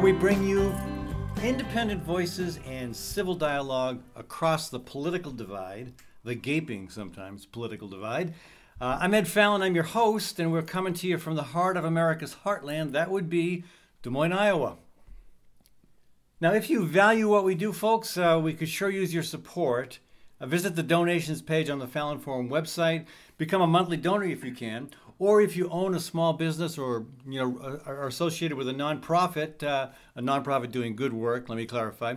where we bring you independent voices and civil dialogue across the political divide, the gaping sometimes political divide. Uh, I'm Ed Fallon, I'm your host, and we're coming to you from the heart of America's heartland. That would be Des Moines, Iowa. Now, if you value what we do, folks, uh, we could sure use your support. Uh, visit the donations page on the Fallon Forum website. Become a monthly donor if you can, or if you own a small business or you know are associated with a nonprofit, uh, a nonprofit doing good work. Let me clarify.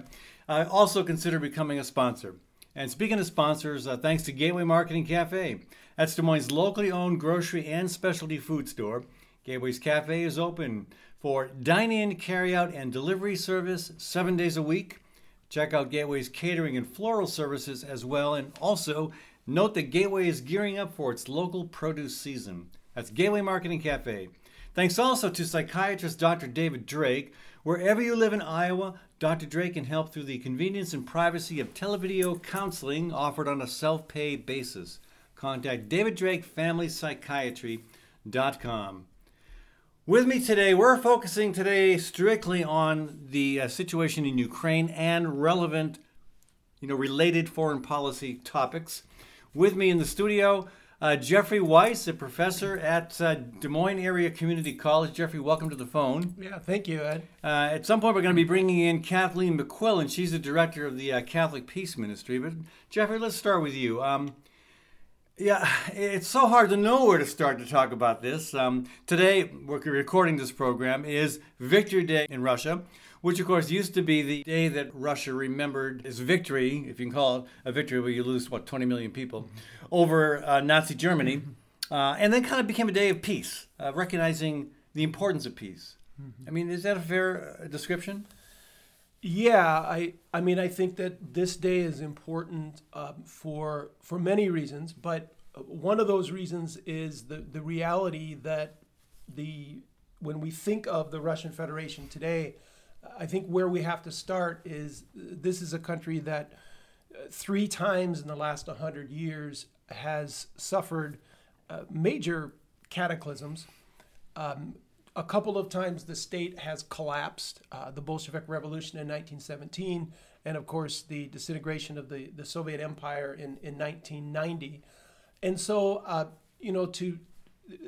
Uh, also consider becoming a sponsor. And speaking of sponsors, uh, thanks to Gateway Market and Cafe. That's Des Moines' locally owned grocery and specialty food store. Gateway's Cafe is open for dine in, carry out, and delivery service seven days a week. Check out Gateway's catering and floral services as well. And also, note that Gateway is gearing up for its local produce season. That's Gateway Market and Cafe. Thanks also to psychiatrist Dr. David Drake. Wherever you live in Iowa, Dr. Drake can help through the convenience and privacy of televideo counseling offered on a self pay basis. Contact David Drake Family Psychiatry.com. With me today, we're focusing today strictly on the uh, situation in Ukraine and relevant, you know, related foreign policy topics. With me in the studio, uh, Jeffrey Weiss, a professor at uh, Des Moines Area Community College. Jeffrey, welcome to the phone. Yeah, thank you, Ed. Uh, at some point, we're going to be bringing in Kathleen McQuillen. She's the director of the uh, Catholic Peace Ministry. But Jeffrey, let's start with you. Um, yeah, it's so hard to know where to start to talk about this. Um, today, we're recording this program, is Victory Day in Russia, which of course used to be the day that Russia remembered its victory, if you can call it a victory where you lose, what, 20 million people, over uh, Nazi Germany. Uh, and then kind of became a day of peace, uh, recognizing the importance of peace. I mean, is that a fair uh, description? Yeah, I I mean I think that this day is important um, for for many reasons, but one of those reasons is the the reality that the when we think of the Russian Federation today, I think where we have to start is this is a country that uh, three times in the last 100 years has suffered uh, major cataclysms. Um, a couple of times the state has collapsed. Uh, the Bolshevik Revolution in 1917, and of course the disintegration of the, the Soviet Empire in, in 1990. And so, uh, you know, to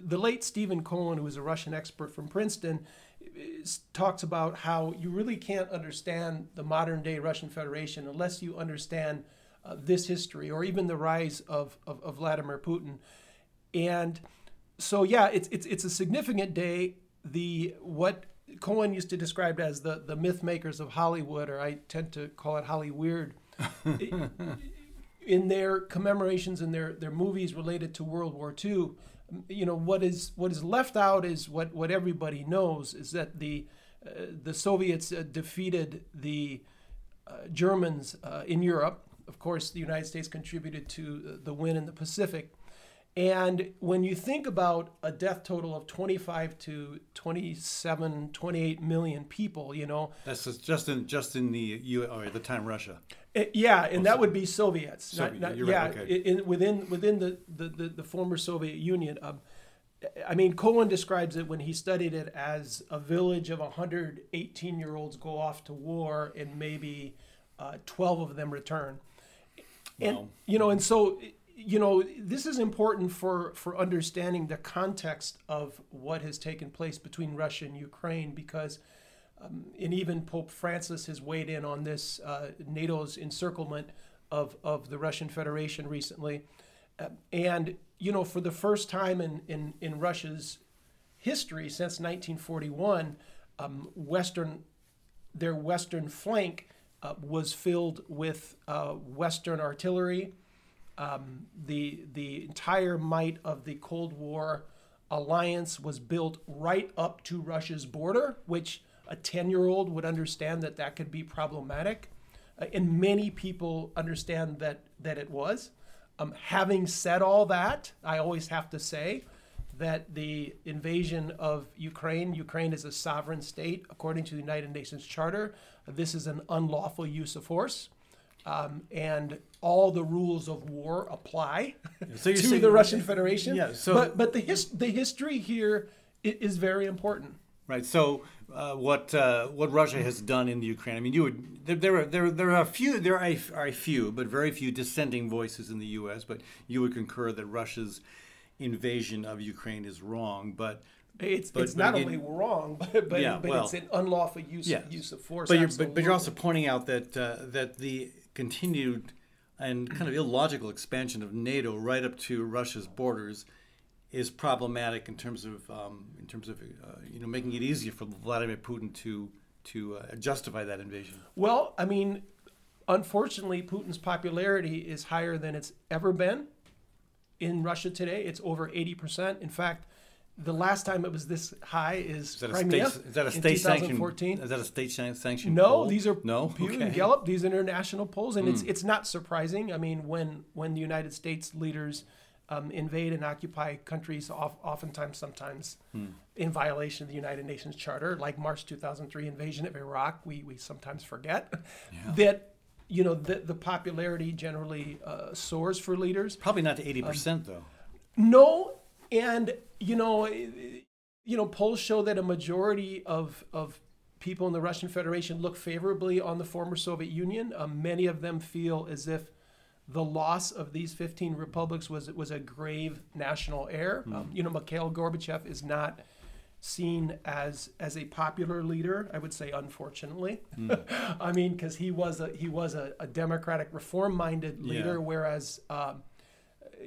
the late Stephen Cohen, who was a Russian expert from Princeton, talks about how you really can't understand the modern day Russian Federation unless you understand uh, this history or even the rise of, of, of Vladimir Putin. And so, yeah, it's, it's, it's a significant day the what Cohen used to describe as the the myth makers of Hollywood, or I tend to call it Hollyweird. in their commemorations and their their movies related to World War II, you know what is what is left out is what what everybody knows is that the uh, the Soviets uh, defeated the uh, Germans uh, in Europe. Of course, the United States contributed to the win in the Pacific. And when you think about a death total of 25 to 27, 28 million people, you know. That's just in just in the U or the time Russia. It, yeah, and oh, that would be Soviets. Soviet, not, not, yeah, right, okay. in, within within the, the, the, the former Soviet Union. Um, I mean, Cohen describes it when he studied it as a village of 118 year olds go off to war and maybe uh, 12 of them return. And, wow. you know, and so you know, this is important for, for understanding the context of what has taken place between Russia and Ukraine because, um, and even Pope Francis has weighed in on this, uh, NATO's encirclement of, of the Russian Federation recently. Uh, and, you know, for the first time in, in, in Russia's history since 1941, um, Western, their Western flank uh, was filled with uh, Western artillery um, the the entire might of the Cold War alliance was built right up to Russia's border, which a 10 year old would understand that that could be problematic. Uh, and many people understand that, that it was. Um, having said all that, I always have to say that the invasion of Ukraine, Ukraine is a sovereign state according to the United Nations Charter. This is an unlawful use of force. Um, and all the rules of war apply so to the Russian Federation. Yeah, so but but the his, the history here is very important. Right. So, uh, what uh, what Russia has done in the Ukraine? I mean, you would there there are, there, there are a few there are a, are a few, but very few dissenting voices in the U.S. But you would concur that Russia's invasion of Ukraine is wrong. But it's, but, it's but not again- only wrong, but but, Yeah, but well- it's an unlawful use Yes. use of force. But you're, but, but you're also pointing out that uh, that the continued and kind of illogical expansion of NATO right up to Russia's borders is problematic in terms of um, in terms of uh, you know making it easier for Vladimir Putin to to uh, justify that invasion. Well, I mean, unfortunately, Putin's popularity is higher than it's ever been in Russia today. It's over 80%. In fact, the last time it was this high is, Is that a Crimea state? Is that a in state sanctioned? 2014. Is that a state sanction? No, poll? these are no. Pew and Okay. Hmm. Gallup. These are international polls, and it's it's not surprising. I mean, when when the United States leaders um, invade and occupy countries, of, oftentimes, sometimes Hmm. in violation of the United Nations Charter, like March 2003 invasion of Iraq, we we sometimes forget that you know the the popularity generally uh, soars for leaders. Probably not to eighty percent though. No, and you know, eh, you know, polls show that a majority of of people in the Russian Federation look favorably on the former Soviet Union. Um, many of them feel as if the loss of these 15 republics was was a grave national error. Um, you know, Mikhail Gorbachev is not seen as as a popular leader. I would say, unfortunately. I mean, because he was a he was a, a democratic, reform-minded leader, Yeah. whereas. Um,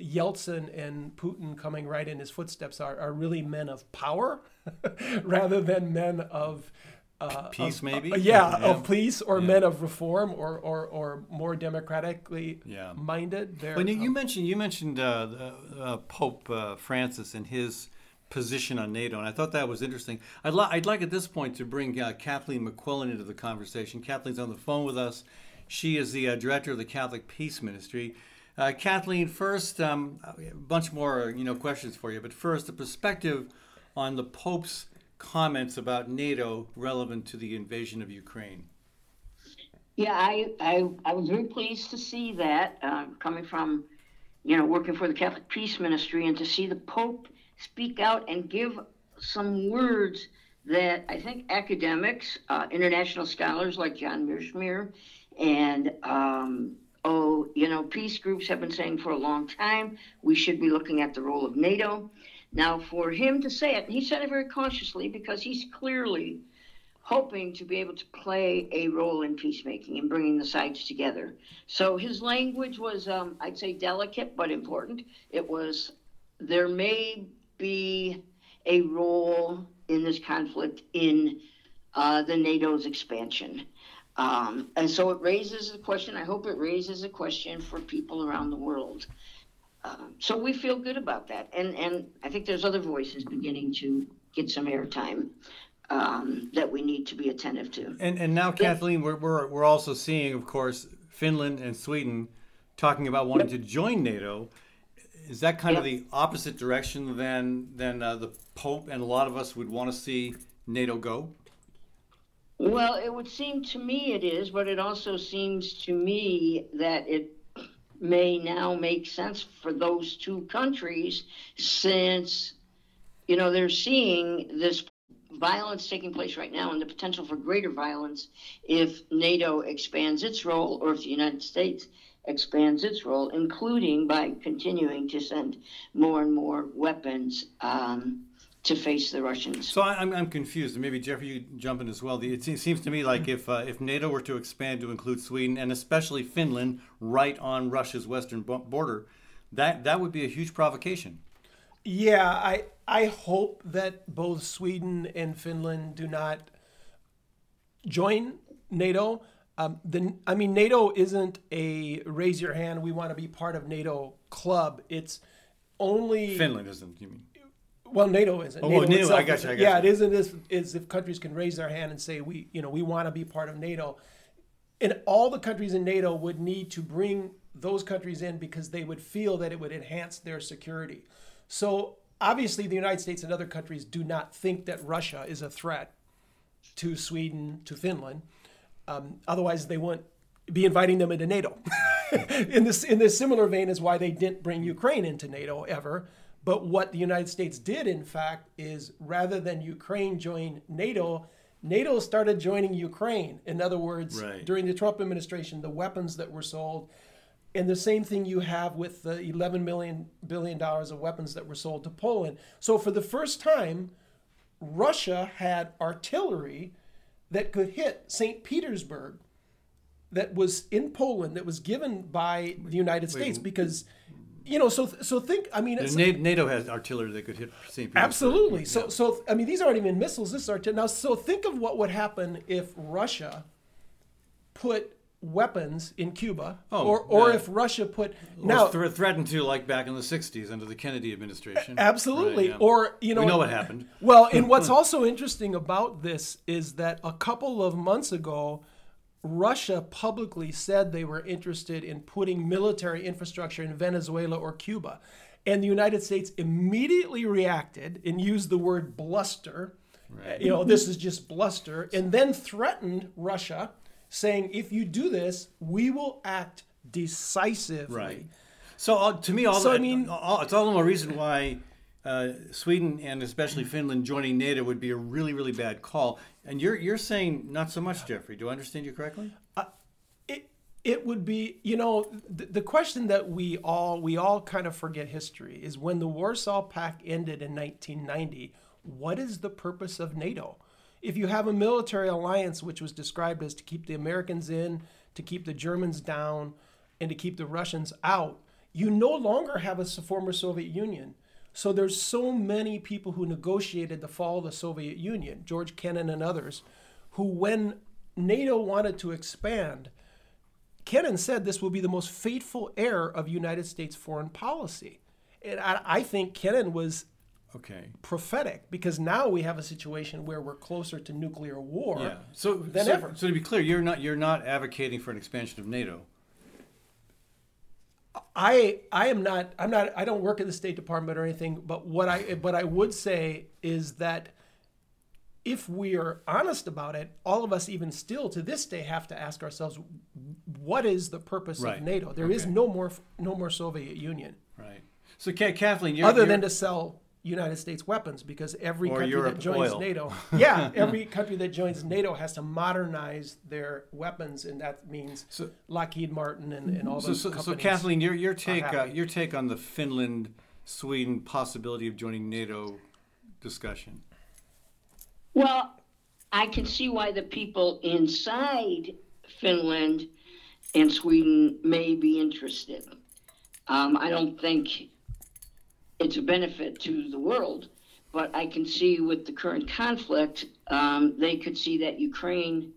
Yeltsin and Putin coming right in his footsteps are, are really men of power rather than men of uh, Peace, of- maybe? uh, yeah, Yeah. of peace or men of reform or, or, or more democratically Yeah. minded. They're, When you, you um, mentioned you mentioned uh, the, uh, Pope uh, Francis and his position on NATO, and I thought that was interesting. I'd, li- I'd like at this point to bring uh, Kathleen McQuillen into the conversation. Kathleen's on the phone with us. She is the uh, director of the Catholic Peace Ministry. Uh, Kathleen, first, um, a bunch more you know questions for you, but first, the perspective on the Pope's comments about NATO relevant to the invasion of Ukraine. Yeah, I, I, I was very pleased to see that uh, coming from, you know, working for the Catholic Peace Ministry and to see the Pope speak out and give some words that I think academics, uh, international scholars like John Mearsheimer, and um, oh, you know, peace groups have been saying for a long time we should be looking at the role of NATO. Now, for him to say it, and he said it very cautiously because he's clearly hoping to be able to play a role in peacemaking and bringing the sides together. So his language was, um, I'd say, delicate but important. It was, there may be a role in this conflict in uh, the NATO's expansion. Um, and so it raises a question. I hope it raises a question for people around the world. Um, so we feel good about that, and and I think there's other voices beginning to get some airtime um, that we need to be attentive to. And and now, Kathleen, we're, we're, we're also seeing, of course, Finland and Sweden talking about wanting to join NATO. Is that kind of the opposite direction than than uh, the Pope and a lot of us would want to see NATO go? Well, it would seem to me it is, but it also seems to me that it may now make sense for those two countries since, you know, they're seeing this violence taking place right now and the potential for greater violence if NATO expands its role or if the United States expands its role, including by continuing to send more and more weapons um, to face the Russians. So I, I'm, I'm confused. and Maybe Jeffrey, you jump in as well. It seems to me like if uh, if NATO were to expand to include Sweden and especially Finland right on Russia's western border, that that would be a huge provocation. Yeah, I I hope that both Sweden and Finland do not join NATO. Um, the I mean, NATO isn't a raise your hand. We want to be part of NATO club. It's only Finland isn't. You mean? Well, NATO isn't. Oh, NATO, itself I got you, I got yeah, you. it isn't as, as if countries can raise their hand and say we, you know, we want to be part of NATO, and all the countries in NATO would need to bring those countries in because they would feel that it would enhance their security. So obviously, the United States and other countries do not think that Russia is a threat to Sweden, to Finland. Um, otherwise, they wouldn't be inviting them into NATO. in this in this similar vein is why they didn't bring Ukraine into NATO ever. But what the United States did, in fact, is rather than Ukraine join NATO, NATO started joining Ukraine. In other words, Right. during the Trump administration, the weapons that were sold, and the same thing you have with the 11 million billion dollars of weapons that were sold to Poland. So for the first time, Russia had artillery that could hit St. Petersburg that was in Poland that was given by the United States because you know so so think I mean it's, NATO has artillery that could hit St. Petersburg. Absolutely. So, so I mean, these aren't even missiles. This are now. So, think of what would happen if Russia put weapons in Cuba, Oh, or or yeah. if Russia put Or now. thre- threatened to, like back in the '60s under the Kennedy administration. Absolutely. Right, yeah. Or you know, we know what happened. Well, and what's also interesting about this is that a couple of months ago, Russia publicly said they were interested in putting military infrastructure in Venezuela or Cuba. And the United States immediately reacted and used the word bluster. You know, this is just bluster. And then threatened Russia, saying, if you do this, we will act decisively. Right. So uh, to me, all So, the, I mean- all, it's all the more reason why uh, Sweden and especially Finland joining NATO would be a really, really bad call. And you're you're saying not so much, Jeffrey. Do I understand you correctly? it it would be you know the, the question that we all we all kind of forget history is when the Warsaw Pact ended in 1990 what is the purpose of NATO if you have a military alliance which was described as to keep the Americans in to keep the Germans down and to keep the Russians out you no longer have a former Soviet Union so there's so many people who negotiated the fall of the Soviet Union George Kennan and others who when NATO wanted to expand Kennan said this will be the most fateful error of United States foreign policy. And I, I think Kennan was Okay. prophetic because now we have a situation where we're closer to nuclear war. Yeah. So, than so, ever. so to be clear, you're not you're not advocating for an expansion of NATO. I I am not I'm not I don't work at the State Department or anything, but what I but I would say is that if we are honest about it, all of us even still to this day have to ask ourselves what is the purpose Right. of NATO? There is Okay. no more no more Soviet Union. Right. So, Ka- Kathleen, you're, other you're, than to sell United States weapons because every Or country Europe that joins oil. NATO, yeah, every country that joins NATO has to modernize their weapons, and that means So- Lockheed Martin and, and all so, those so, so. Kathleen, your your take uh, your take on the Finland Sweden possibility of joining NATO discussion. Well, I can see why the people inside Finland and Sweden may be interested. Um, I don't think it's a benefit to the world, but I can see with the current conflict, um, they could see that Ukraine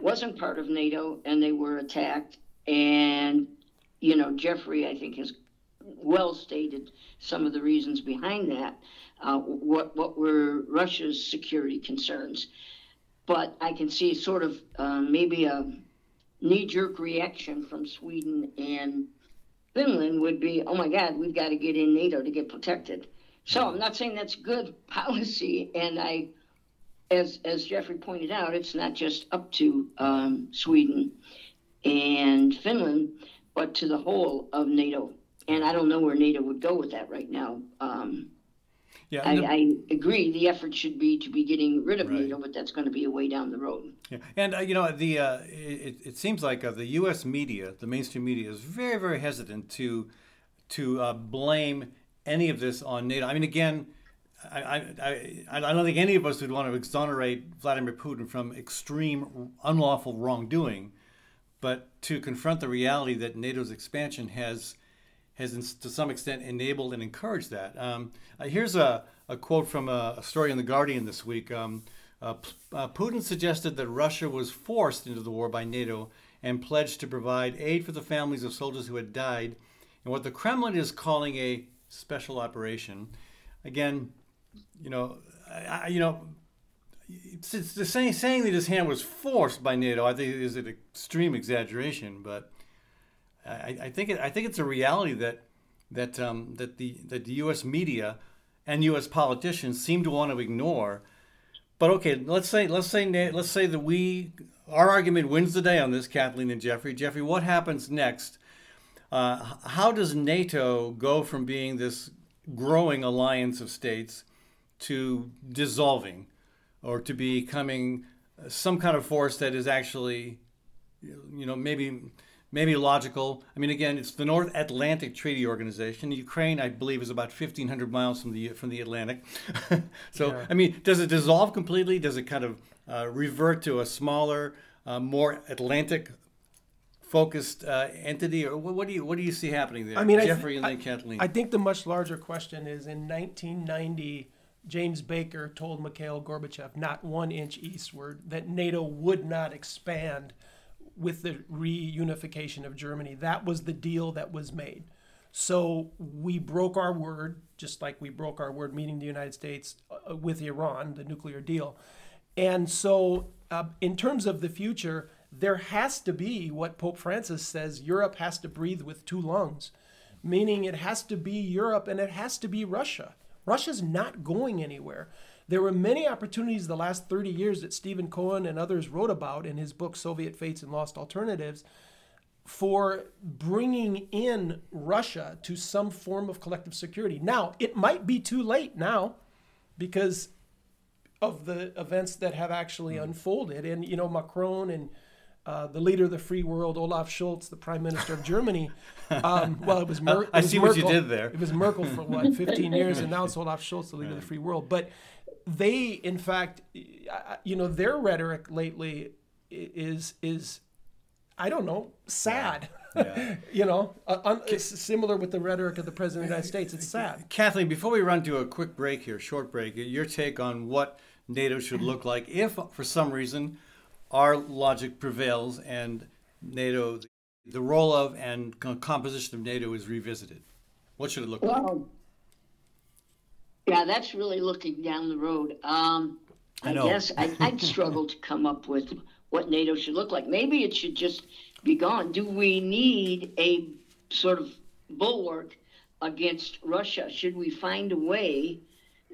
wasn't part of NATO and they were attacked. And, you know, Jeffrey, I think, has well stated some of the reasons behind that. Uh, what, what were Russia's security concerns? But I can see sort of uh, maybe a knee jerk reaction from Sweden and Finland would be, oh my God, we've got to get in NATO to get protected. So I'm not saying that's good policy, and I, as as Jeffrey pointed out, it's not just up to um, Sweden and Finland, but to the whole of NATO. And I don't know where NATO would go with that right now. Um, Yeah. I, and the- I agree the effort should be to be getting rid of Right. NATO, but that's going to be a way down the road. Yeah, and uh, you know the uh, it, it seems like uh, the U.S. media, the mainstream media, is very very hesitant to to uh, blame any of this on NATO. I mean, again, I, I I I don't think any of us would want to exonerate Vladimir Putin from extreme unlawful wrongdoing, but to confront the reality that NATO's expansion has has to some extent enabled and encouraged that. Um, uh, here's a, a quote from a, a story in The Guardian this week. Um, uh, uh, Putin suggested that Russia was forced into the war by NATO and pledged to provide aid for the families of soldiers who had died in what the Kremlin is calling a special operation. Again, you know, I, you know, it's the saying, saying that his hand was forced by NATO. I think is an extreme exaggeration, but I, I think it, I think it's a reality that that um, that the that the U.S. media and U.S. politicians seem to want to ignore. But okay, let's say let's say let's say that we our argument wins the day on this, Kathleen and Jeffrey. Jeffrey, what happens next? Uh, how does NATO go from being this growing alliance of states to dissolving or to becoming some kind of force that is actually, you know, maybe maybe logical. I mean, again, it's the North Atlantic Treaty Organization. Ukraine, I believe, is about 1,500 miles from the from the Atlantic. so, yeah. I mean, does it dissolve completely? Does it kind of uh, revert to a smaller, uh, more Atlantic focused uh, entity, or what, what, do you what do you see happening there? I mean, Jeffrey I th- and then Kathleen. I think the much larger question is in 1990. James Baker told Mikhail Gorbachev, not one inch eastward, that NATO would not expand with the reunification of Germany. That was the deal that was made. So we broke our word, just like we broke our word meeting the United States uh, with Iran, the nuclear deal. And so, uh, in terms of the future, there has to be what Pope Francis says Europe has to breathe with two lungs, meaning it has to be Europe and it has to be Russia. Russia's not going anywhere. There were many opportunities the last 30 years that Stephen Cohen and others wrote about in his book Soviet Fates and Lost Alternatives for bringing in Russia to some form of collective security. Now, it might be too late now because of the events that have actually mm. unfolded. And, you know, Macron and uh, the leader of the free world, Olaf Scholz, the prime minister of Germany. Um, well, it was, Mer- I it was see Merkel. what you did there. It was Merkel for what, 15 years, and now it's Olaf Scholz, the leader right. of the free world. But they, in fact, you know, their rhetoric lately is is, I don't know, sad. Yeah. you know, uh, un- it's similar with the rhetoric of the president of the United States. It's sad. Kathleen, before we run to a quick break here, short break, your take on what NATO should look like if, for some reason, our logic prevails and NATO, the role of and composition of NATO is revisited? What should it look well, like? Yeah, that's really looking down the road. Um, I, I guess I, would struggle to come up with what NATO should look like. Maybe it should just be gone. Do we need a sort of bulwark against Russia? Should we find a way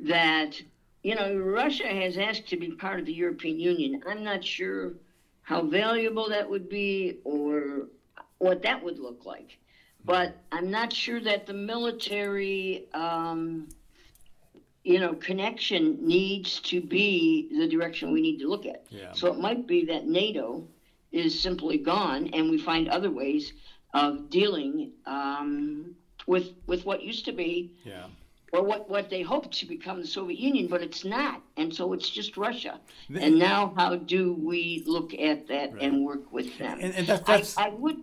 that you know, Russia has asked to be part of the European Union. I'm not sure how valuable that would be or what that would look like. But I'm not sure that the military, um, you know, connection needs to be the direction we need to look at. Yeah. So it might be that NATO is simply gone, and we find other ways of dealing um, with with what used to be yeah or what, what they hoped to become the Soviet Union, but it's not. And so it's just Russia. and now, how do we look at that right. and work with them? And, and that, that's. I, I, would.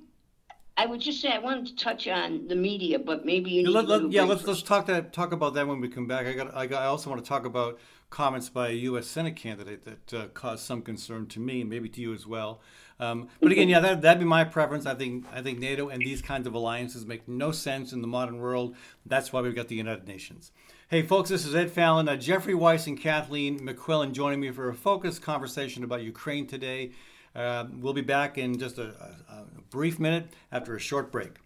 I would just say I wanted to touch on the media, but maybe you need let, let, yeah. Let's let's talk that talk about that when we come back. I got I, got, I also want to talk about comments by a U.S. Senate candidate that uh, caused some concern to me maybe to you as well. Um, but again, yeah, that that'd be my preference. I think I think NATO and these kinds of alliances make no sense in the modern world. That's why we've got the United Nations. Hey, folks, this is Ed Fallon. Uh, Jeffrey Weiss and Kathleen McQuillen joining me for a focused conversation about Ukraine today. Uh, we'll be back in just a, a, a brief minute after a short break.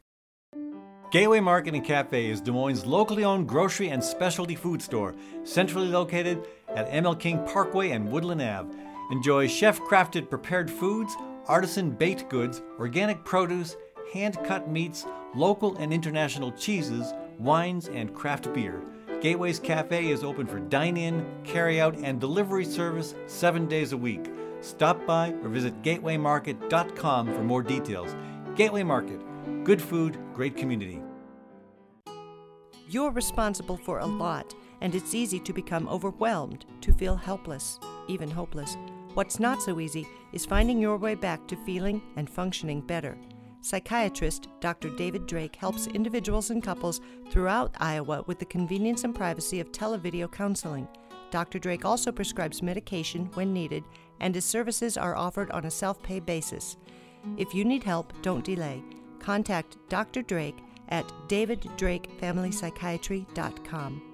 Gateway Market and Cafe is Des Moines' locally owned grocery and specialty food store, centrally located at ML King Parkway and Woodland Ave. Enjoy chef crafted prepared foods artisan baked goods, organic produce, hand cut meats, local and international cheeses, wines, and craft beer. Gateway's Cafe is open for dine in, carry out, and delivery service seven days a week. Stop by or visit gatewaymarket.com for more details. Gateway Market, good food, great community. You're responsible for a lot, and it's easy to become overwhelmed, to feel helpless, even hopeless. What's not so easy is finding your way back to feeling and functioning better. Psychiatrist Dr. David Drake helps individuals and couples throughout Iowa with the convenience and privacy of televideo counseling. Dr. Drake also prescribes medication when needed, and his services are offered on a self pay basis. If you need help, don't delay. Contact Dr. Drake at daviddrakefamilypsychiatry.com.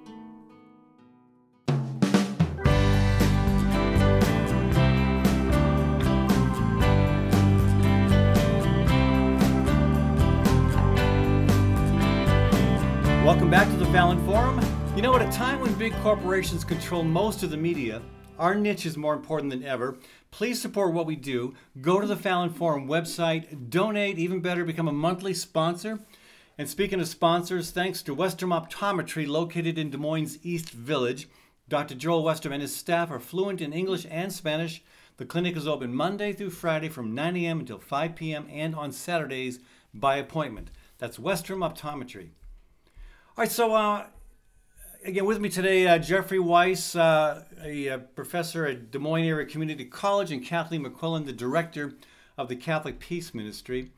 Welcome back to the Fallon Forum. You know, at a time when big corporations control most of the media, our niche is more important than ever. Please support what we do. Go to the Fallon Forum website, donate, even better, become a monthly sponsor. And speaking of sponsors, thanks to Westrom Optometry, located in Des Moines East Village, Dr. Joel Westrom and his staff are fluent in English and Spanish. The clinic is open Monday through Friday from 9 a.m. until 5 p.m. and on Saturdays by appointment. That's Westrom Optometry. All right, so uh, again, with me today, uh, Jeffrey Weiss, uh, a, a, professor at Des Moines Area Community College, and Kathleen McQuillen, the director of the Catholic Peace Ministry.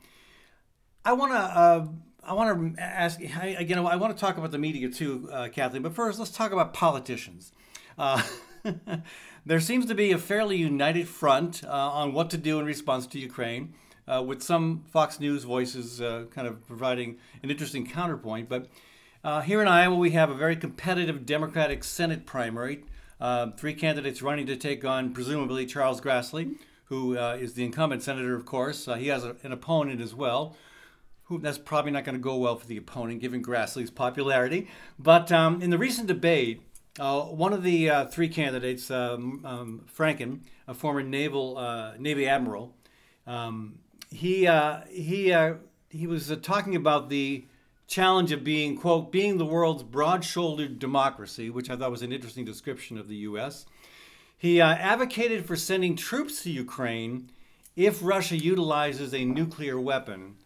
I want to. Uh, I want to ask again. I want to talk about the media too, uh, Kathleen. But first, let's talk about politicians. Uh, there seems to be a fairly united front on what to do in response to Ukraine uh, with some Fox News voices uh, kind of providing an interesting counterpoint. But uh, here in Iowa, we have a very competitive Democratic Senate primary. Uh, three candidates running to take on, presumably, Charles Grassley, who uh, is the incumbent senator, of course. Uh, he has a, an opponent as well. Who, that's probably not going to go well for the opponent, given Grassley's popularity. But um, in the recent debate, one of the three candidates, um, um, Franken, a former naval Navy admiral, um, he uh, he uh, he was uh, talking about the challenge of being quote being the world's broad-shouldered democracy, which I thought was an interesting description of the U.S. He uh, advocated for sending troops to Ukraine if Russia utilizes a nuclear weapon,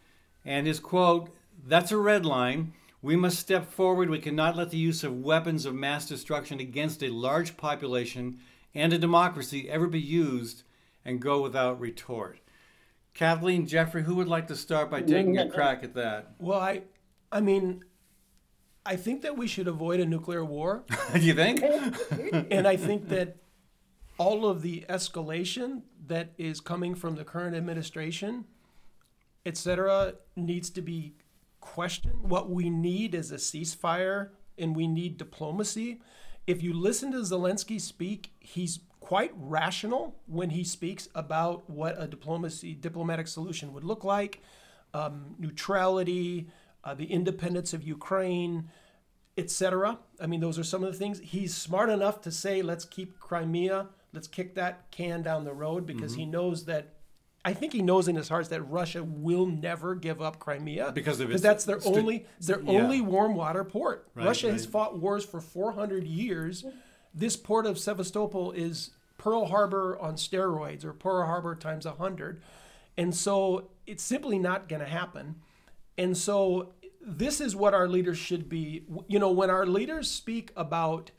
and his quote that's a red line. We must step forward. We cannot let the use of weapons of mass destruction against a large population and a democracy ever be used and go without retort. Kathleen, Jeffrey, who would like to start by taking a crack at that? Well, I, I mean, I think that we should avoid a nuclear war. Do you think? and I think that all of the escalation that is coming from the current administration, et cetera, needs to be questioned. What we need is a ceasefire and we need diplomacy. If you listen to Zelensky speak, he's quite rational when he speaks about what a diplomacy diplomatic solution would look like, um, neutrality, uh, the independence of Ukraine, etc. I mean, those are some of the things. He's smart enough to say, let's keep Crimea, let's kick that can down the road because mm-hmm. he knows that. I think he knows in his heart that Russia will never give up Crimea because of its, that's their st- only their yeah. only warm water port. Right, Russia right. has fought wars for 400 years. This port of Sevastopol is Pearl Harbor on steroids or Pearl Harbor times 100. And so it's simply not going to happen. And so this is what our leaders should be. You know, when our leaders speak about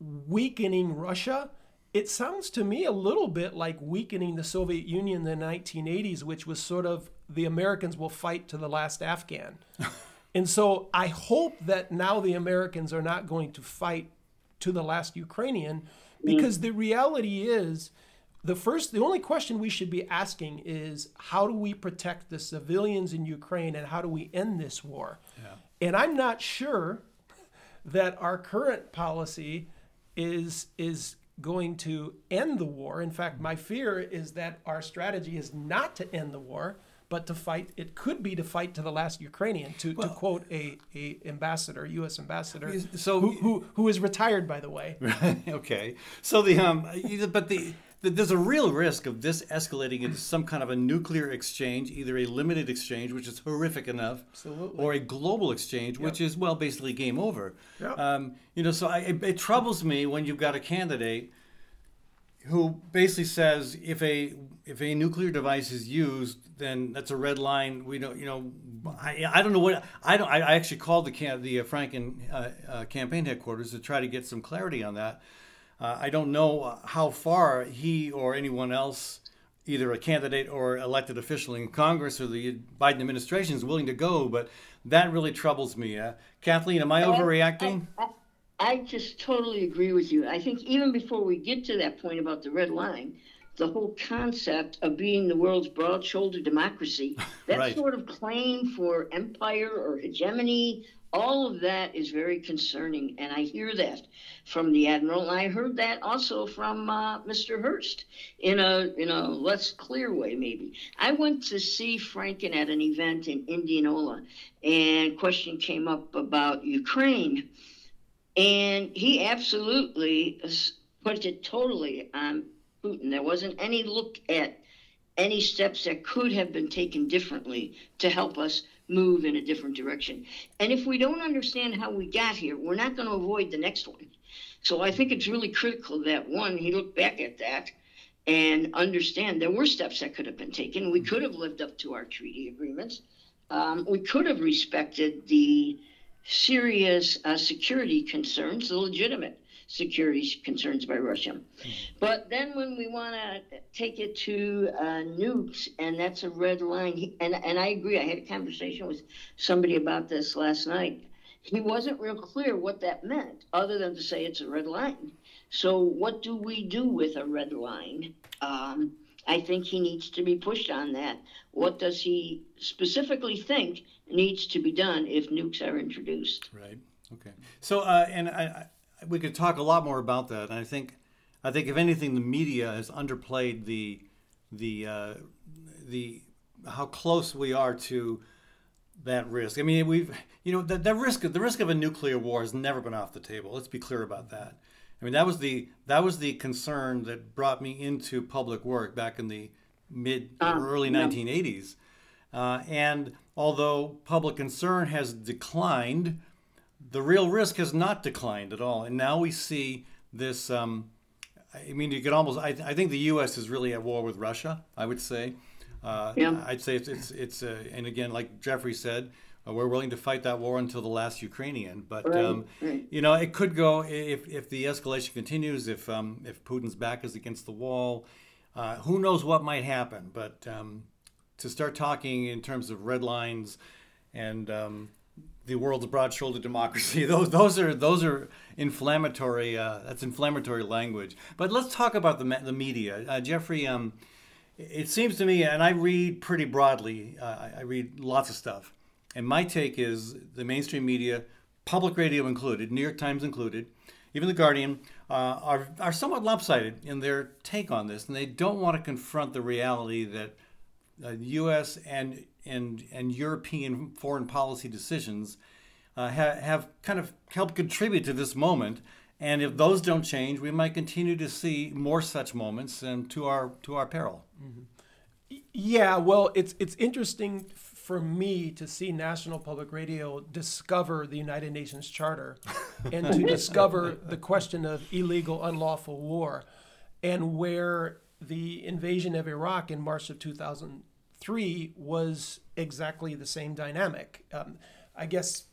weakening Russia, it sounds to me a little bit like weakening the Soviet Union in the 1980s, which was sort of the Americans will fight to the last Afghan. and so I hope that now the Americans are not going to fight to the last Ukrainian because mm. the reality is the first the only question we should be asking is how do we protect the civilians in Ukraine and how do we end this war? Yeah. And I'm not sure that our current policy is is going to end the war. In fact, my fear is that our strategy is not to end the war, but to fight. It could be to fight to the last Ukrainian. To, well, to quote a, a ambassador, U.S. ambassador, so who, who, who is retired, by the way. okay. So the um, but the there's a real risk of this escalating into some kind of a nuclear exchange, either a limited exchange, which is horrific enough, Absolutely. or a global exchange, yep. which is well basically game over. Yep. Um, you know, so I, it, it, troubles me when you've got a candidate who basically says if a if a nuclear device is used, then that's a red line. We don't, you know, I, I don't know what I don't. I, actually called the can, the uh, Franken uh, uh, campaign headquarters to try to get some clarity on that. Uh, I don't know how far he or anyone else, either a candidate or elected official in Congress or the Biden administration, is willing to go, but that really troubles me. Uh, Kathleen, am I overreacting? I, I just totally agree with you. I think even before we get to that point about the red line, the whole concept of being the world's broad shouldered democracy, that right. sort of claim for empire or hegemony, all of that is very concerning. And I hear that from the Admiral. I heard that also from uh, Mr. Hurst in a, in a less clear way, maybe. I went to see Franken at an event in Indianola, and question came up about Ukraine and he absolutely put it totally on Putin. There wasn't any look at any steps that could have been taken differently to help us move in a different direction. And if we don't understand how we got here, we're not going to avoid the next one. So I think it's really critical that one, he look back at that and understand there were steps that could have been taken. We could have lived up to our treaty agreements. Um, we could have respected the serious uh, security concerns, the legitimate security concerns by Russia. But then when we want to take it to uh, nukes, and that's a red line, and, and I agree, I had a conversation with somebody about this last night. He wasn't real clear what that meant, other than to say it's a red line. So, what do we do with a red line? Um, I think he needs to be pushed on that. What does he specifically think needs to be done if nukes are introduced? Right. Okay. So, uh, and I, we could talk a lot more about that. And I think, I think if anything, the media has underplayed the, the, uh, the, how close we are to that risk. I mean, we've, you know, the, the risk, the risk of a nuclear war has never been off the table. Let's be clear about that. I mean, that was the that was the concern that brought me into public work back in the mid Uh, early yeah. 1980s. Uh, and although public concern has declined, the real risk has not declined at all. And now we see this. Um, I mean, you could almost. I, I think the U.S. is really at war with Russia. I would say. Uh, Yeah. I'd say it's it's, it's uh, and again, like Jeffrey said, uh, we're willing to fight that war until the last Ukrainian. But Right, um, right. you know, it could go if if the escalation continues. If um, if Putin's back is against the wall, uh, who knows what might happen? But um, to start talking in terms of red lines and um, the world's broad-shouldered democracy, those those are those are inflammatory. Uh, that's inflammatory language. But let's talk about the the media, uh, Jeffrey. Um, it seems to me, and I read pretty broadly. Uh, I- read lots of stuff, and my take is the mainstream media, public radio included, New York Times included, even the Guardian, uh, are are somewhat lopsided in their take on this, and they don't want to confront the reality that uh, U.S. and and and European foreign policy decisions uh, ha- have kind of helped contribute to this moment. And if those don't change, we might continue to see more such moments, and to our to our peril. Yeah, well, it's it's interesting for me to see National Public Radio discover the United Nations Charter and to discover the question of illegal, unlawful war, and where the invasion of Iraq in March of 2003 was exactly the same dynamic. Um, I guess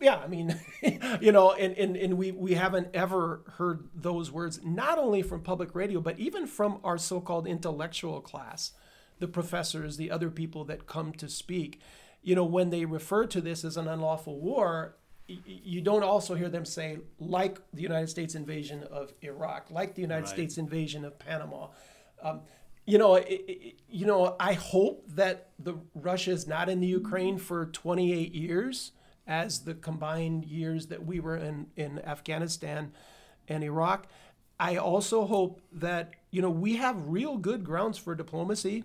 yeah, I mean, you know, and, and, and we, we haven't ever heard those words, not only from public radio, but even from our so called intellectual class, the professors, the other people that come to speak. You know, when they refer to this as an unlawful war, you don't also hear them say, like the United States invasion of Iraq, like the United Right. States invasion of Panama. Um, you know, it, you know, I hope that the Russia is not in the Ukraine for 28 years, as the combined years that we were in in Afghanistan and Iraq. I also hope that you know we have real good grounds for diplomacy.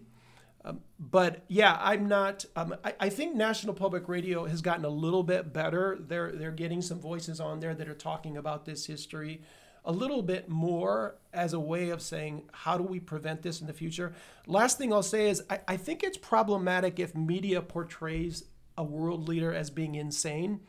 Um, but yeah, I'm not. Um, I, I think National Public Radio has gotten a little bit better. They're they're getting some voices on there that are talking about this history a little bit more as a way of saying how do we prevent this in the future. Last thing I'll say is I, I think it's problematic if media portrays a world leader as being insane,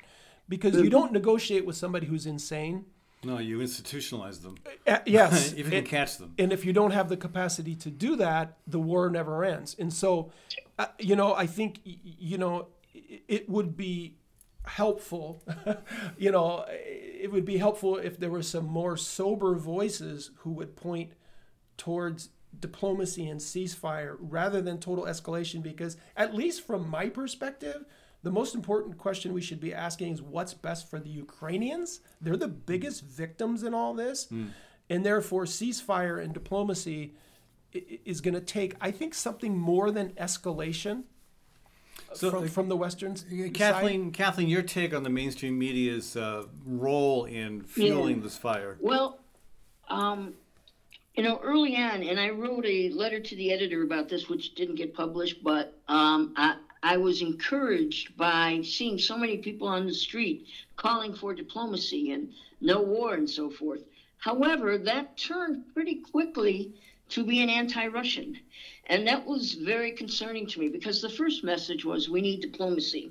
because you don't negotiate with somebody who's insane. No, you institutionalize them Uh, yes, if you can and- catch them. and if you don't have the capacity to do that, the war never ends. And so, uh, you know, I think, you know, it would be helpful, you know, it would be helpful if there were some more sober voices who would point towards diplomacy and ceasefire rather than total escalation. Because, at least from my perspective, the most important question we should be asking is what's best for the Ukrainians? They're the biggest victims in all this. Hmm. And therefore, ceasefire and diplomacy is going to take, I think, something more than escalation So, from, from the Western s- side. Kathleen, Kathleen, your take on the mainstream media's uh, role in fueling Yeah. this fire? Well, um, you know, early on, and I wrote a letter to the editor about this, which didn't get published, but um, I, I was encouraged by seeing so many people on the street calling for diplomacy and no war and so forth. However, that turned pretty quickly to be an anti Russian. And that was very concerning to me because the first message was we need diplomacy.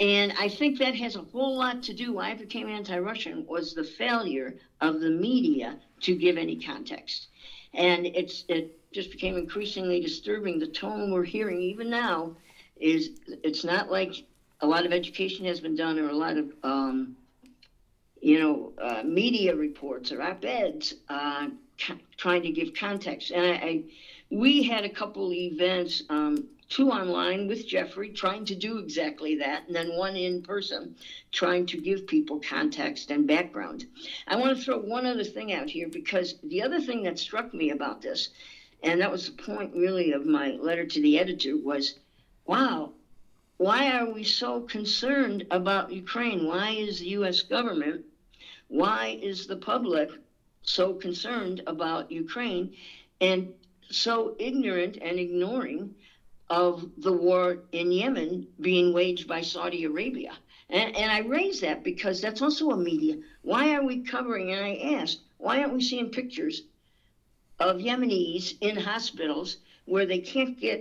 And I think that has a whole lot to do. Why I became anti-Russian was the failure of the media to give any context, and it's it just became increasingly disturbing. The tone we're hearing even now is it's not like a lot of education has been done or a lot of um, you know uh, media reports or op-eds uh, trying to give context. And I, I, we had a couple events. Um, two online with Jeffrey, trying to do exactly that, and then one in person, trying to give people context and background. I want to throw one other thing out here because the other thing that struck me about this, and that was the point really of my letter to the editor, was wow, why are we so concerned about Ukraine? Why is the US government, why is the public so concerned about Ukraine and so ignorant and ignoring? of the war in Yemen being waged by Saudi Arabia. And, and, I raise that because that's also a media. Why are we covering? And I asked, why aren't we seeing pictures of Yemenis in hospitals where they can't get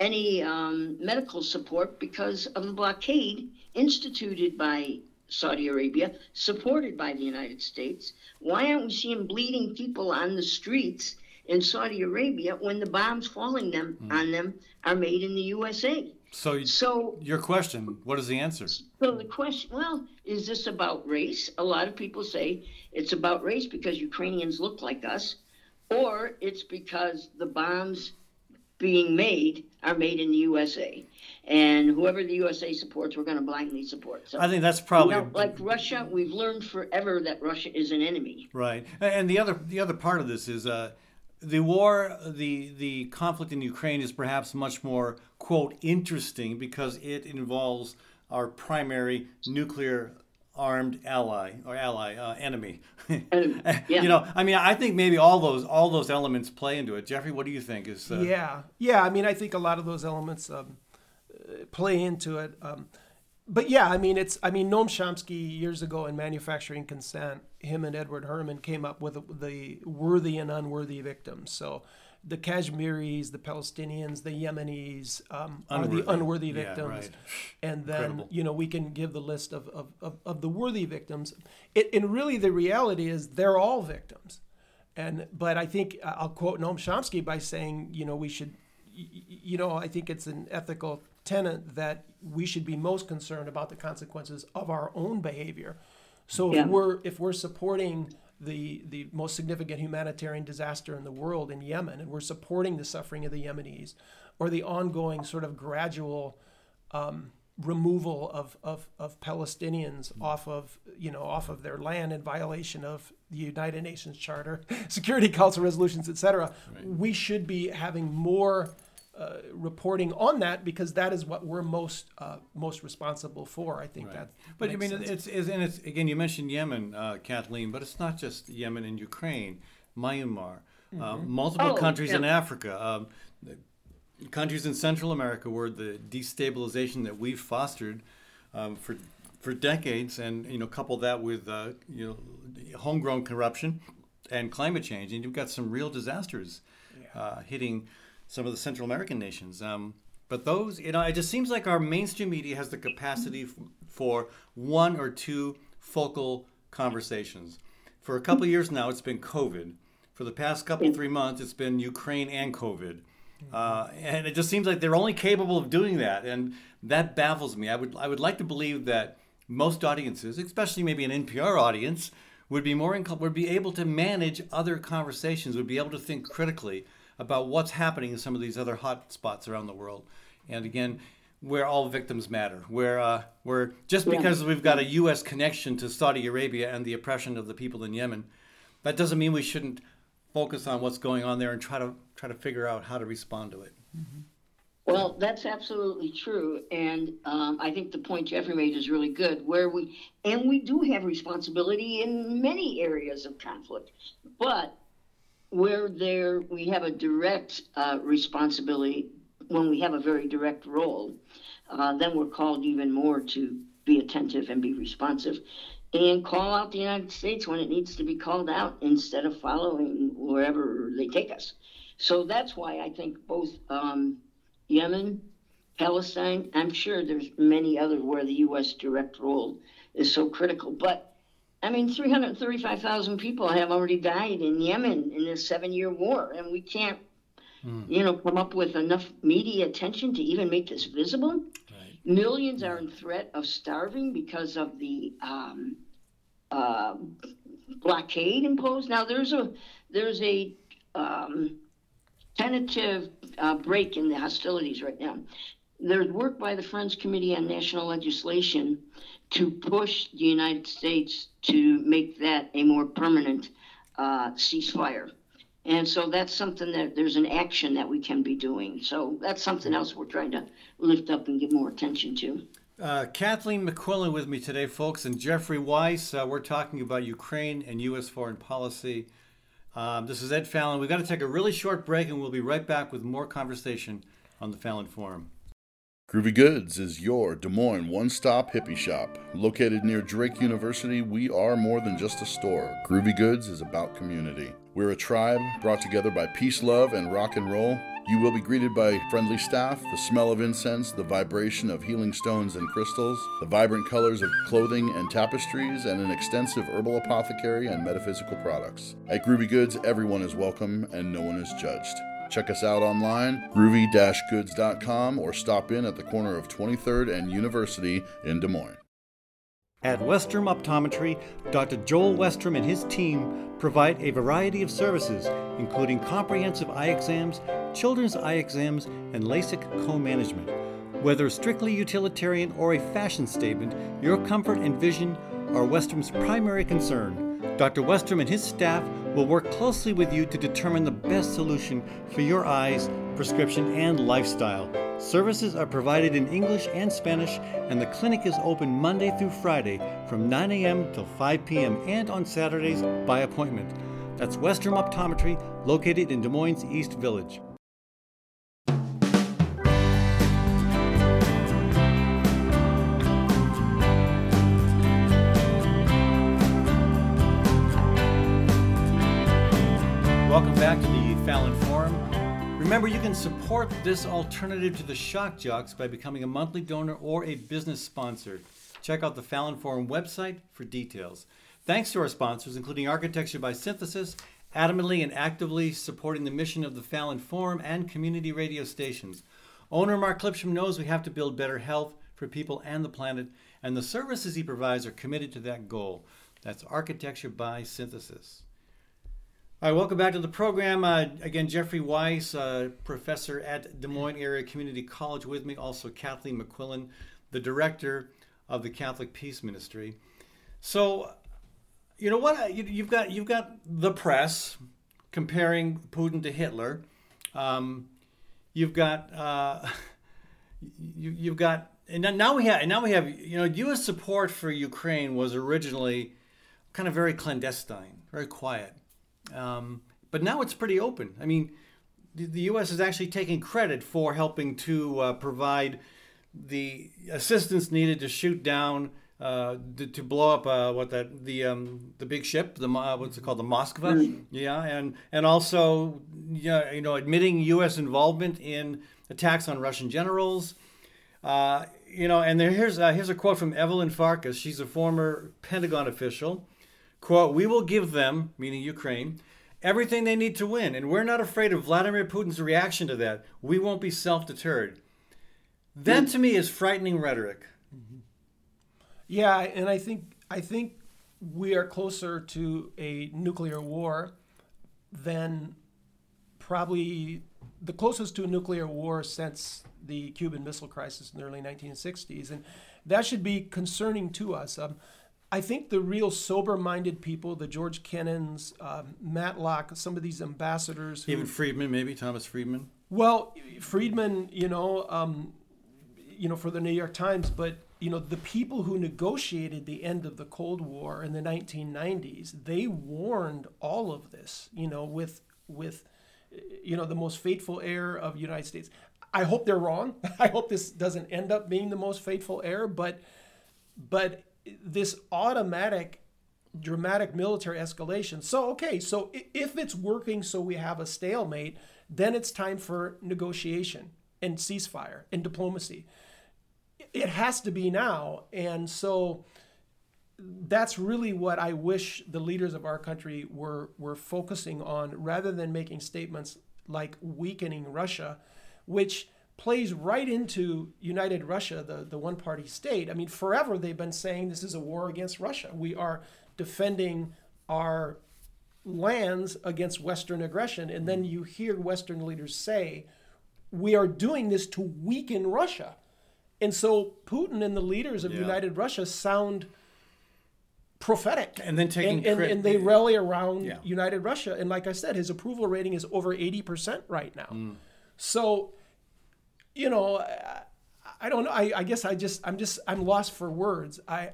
any um, medical support because of the blockade instituted by Saudi Arabia, supported by the United States? Why aren't we seeing bleeding people on the streets in Saudi Arabia when the bombs falling them mm. on them are made in the USA. So, so your question, what is the answer? So the question, well, is this about race? A lot of people say it's about race because Ukrainians look like us, or it's because the bombs being made are made in the USA, and whoever the USA supports, we're going to blindly support. So, I think that's probably like Russia. We've learned forever that Russia is an enemy. Right, and the other the other part of this is. Uh, the war, the the conflict in Ukraine is perhaps much more quote interesting because it involves our primary nuclear armed ally or ally uh, enemy. yeah. you know, I mean, I think maybe all those all those elements play into it. Jeffrey, what do you think? Is uh... yeah, yeah. I mean, I think a lot of those elements um, play into it. Um, but yeah, I mean, it's I mean, Noam Chomsky years ago in Manufacturing Consent, him and Edward Herman came up with the worthy and unworthy victims. So the Kashmiris, the Palestinians, the Yemenis um, are the unworthy victims. Yeah, right. And then, Incredible. you know, we can give the list of, of, of, of the worthy victims. It, and really, the reality is they're all victims. And but I think I'll quote Noam Chomsky by saying, you know, we should, you know, I think it's an ethical tenet that we should be most concerned about the consequences of our own behavior. So if yeah. we're if we're supporting the the most significant humanitarian disaster in the world in Yemen, and we're supporting the suffering of the Yemenis, or the ongoing sort of gradual um, removal of, of, of Palestinians off of you know off of their land in violation of the United Nations Charter, Security Council resolutions, etc. Right. We should be having more uh, reporting on that because that is what we're most uh, most responsible for. I think right. that. But I mean, sense. it's, it's and it's again you mentioned Yemen, uh, Kathleen, but it's not just Yemen and Ukraine, Myanmar, uh, mm-hmm. multiple oh, countries yeah. in Africa. Um, countries in Central America where the destabilization that we've fostered um, for for decades, and you know, couple that with uh, you know, homegrown corruption and climate change, and you've got some real disasters yeah. uh, hitting some of the Central American nations. Um, but those, you know, it just seems like our mainstream media has the capacity f- for one or two focal conversations. For a couple years now, it's been COVID. For the past couple three months, it's been Ukraine and COVID. Uh, and it just seems like they're only capable of doing that, and that baffles me. I would I would like to believe that most audiences, especially maybe an NPR audience, would be more inc- would be able to manage other conversations, would be able to think critically about what's happening in some of these other hot spots around the world. And again, where all victims matter, where uh, where just because yeah. we've got a U.S. connection to Saudi Arabia and the oppression of the people in Yemen, that doesn't mean we shouldn't focus on what's going on there and try to try to figure out how to respond to it. Mm-hmm. Well, that's absolutely true, and um, I think the point Jeffrey made is really good. Where we and we do have responsibility in many areas of conflict, but where there we have a direct uh, responsibility when we have a very direct role, uh, then we're called even more to be attentive and be responsive and call out the United States when it needs to be called out instead of following wherever they take us. So that's why I think both um, Yemen, Palestine, I'm sure there's many others where the U.S. direct role is so critical. But I mean, 335,000 people have already died in Yemen in this seven year war, and we can't, mm. you know, come up with enough media attention to even make this visible. Right. Millions are in threat of starving because of the um, uh, blockade imposed. Now, there's a there's a um, tentative uh, break in the hostilities right now. There's work by the Friends Committee on National Legislation to push the United States to make that a more permanent uh, ceasefire. And so that's something that there's an action that we can be doing. So that's something else we're trying to lift up and give more attention to. Uh, Kathleen McQuillen with me today, folks, and Jeffrey Weiss. Uh, we're talking about Ukraine and U.S. foreign policy. Um, this is Ed Fallon. We've got to take a really short break, and we'll be right back with more conversation on the Fallon Forum. Groovy Goods is your Des Moines one stop hippie shop. Located near Drake University, we are more than just a store. Groovy Goods is about community. We're a tribe brought together by peace, love, and rock and roll. You will be greeted by friendly staff, the smell of incense, the vibration of healing stones and crystals, the vibrant colors of clothing and tapestries, and an extensive herbal apothecary and metaphysical products. At Groovy Goods, everyone is welcome and no one is judged. Check us out online, groovy-goods.com, or stop in at the corner of 23rd and University in Des Moines. At Westrom Optometry, Dr. Joel Westrom and his team provide a variety of services, including comprehensive eye exams, children's eye exams, and LASIK co management. Whether strictly utilitarian or a fashion statement, your comfort and vision are Westrom's primary concern. Dr. Westrom and his staff will work closely with you to determine the best solution for your eyes, prescription, and lifestyle. Services are provided in English and Spanish, and the clinic is open Monday through Friday from 9 a.m. till 5 p.m. and on Saturdays by appointment. That's Westrom Optometry, located in Des Moines East Village. Welcome back to the Fallon Forum. Remember, you can support this alternative to the shock jocks by becoming a monthly donor or a business sponsor. Check out the Fallon Forum website for details. Thanks to our sponsors, including Architecture by Synthesis, adamantly and actively supporting the mission of the Fallon Forum and community radio stations. Owner Mark Clipsham knows we have to build better health for people and the planet, and the services he provides are committed to that goal. That's Architecture by Synthesis. All right, welcome back to the program. Uh, again, Jeffrey Weiss, uh, professor at Des Moines Area Community College, with me. Also, Kathleen McQuillen, the director of the Catholic Peace Ministry. So, you know what? You, have got you've got the press comparing Putin to Hitler. Um, you've got uh, you, you've got and now we have and now we have you know U.S. support for Ukraine was originally kind of very clandestine, very quiet. Um, but now it's pretty open. I mean, the, the U.S. is actually taking credit for helping to uh, provide the assistance needed to shoot down. Uh, to, to, blow up uh, what that the um, the big ship the uh, what's it called the Moskva mm. yeah and and also yeah you know admitting U.S. involvement in attacks on Russian generals uh, you know and there, here's uh, here's a quote from Evelyn Farkas she's a former Pentagon official Quote, we will give them, meaning Ukraine, everything they need to win. And we're not afraid of Vladimir Putin's reaction to that. We won't be self deterred. That to me is frightening rhetoric. Mm-hmm. Yeah, and I think I think we are closer to a nuclear war than probably the closest to a nuclear war since the Cuban Missile Crisis in the early 1960s, and that should be concerning to us. Um, I think the real sober-minded people, the George Kennans, um, Matlock, some of these ambassadors, who, even Friedman, maybe Thomas Friedman. Well, Friedman, you know, um, you know, for the New York Times, but you know, the people who negotiated the end of the Cold War in the 1990s, they warned all of this, you know, with with you know the most fateful heir of the United States. I hope they're wrong. I hope this doesn't end up being the most fateful heir, but but this automatic dramatic military escalation. So okay, so if it's working so we have a stalemate, then it's time for negotiation and ceasefire and diplomacy. It has to be now. And so that's really what I wish the leaders of our country were were focusing on rather than making statements like weakening Russia, which plays right into United Russia, the, the one party state. I mean, forever they've been saying this is a war against Russia. We are defending our lands against Western aggression. And then you hear Western leaders say, we are doing this to weaken Russia. And so Putin and the leaders of Yeah. United Russia sound prophetic. And then taking and, and, crit- and they rally around Yeah. United Russia. And like I said, his approval rating is over 80% right now. Mm. So, you know, I, I don't know. I, I guess I just, I'm just, I'm lost for words. I,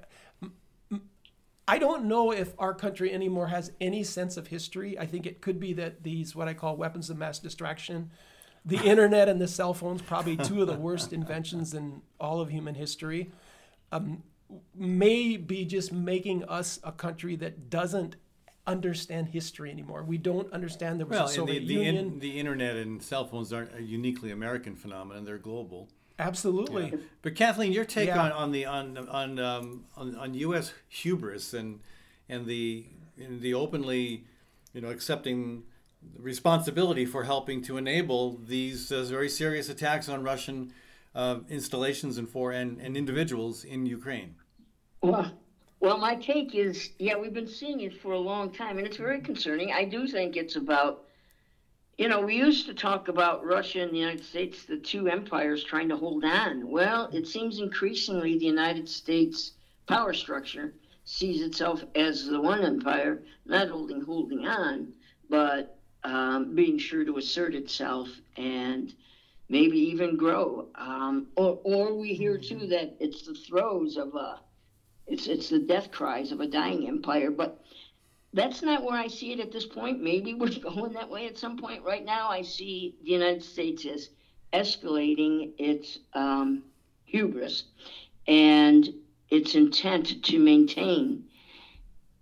I don't know if our country anymore has any sense of history. I think it could be that these, what I call weapons of mass distraction, the internet and the cell phones, probably two of the worst inventions in all of human history, um, may be just making us a country that doesn't understand history anymore. We don't understand there was Well, a and Soviet the, the, Union. in, the internet and cell phones aren't a uniquely American phenomenon; they're global. Absolutely. But Kathleen, your take Yeah. on, on the on on, um, on on U.S. hubris and and the and the openly, you know, accepting responsibility for helping to enable these uh, very serious attacks on Russian uh, installations and for and, and individuals in Ukraine. Well, well, my take is, yeah, we've been seeing it for a long time, and it's very concerning. I do think it's about, you know, we used to talk about Russia and the United States, the two empires trying to hold on. Well, it seems increasingly the United States power structure sees itself as the one empire, not holding holding on, but um, being sure to assert itself and maybe even grow. Um, or, or we hear too that it's the throes of a it's it's the death cries of a dying empire, but that's not where I see it at this point. Maybe we're going that way at some point. Right now, I see the United States as escalating its um, hubris and its intent to maintain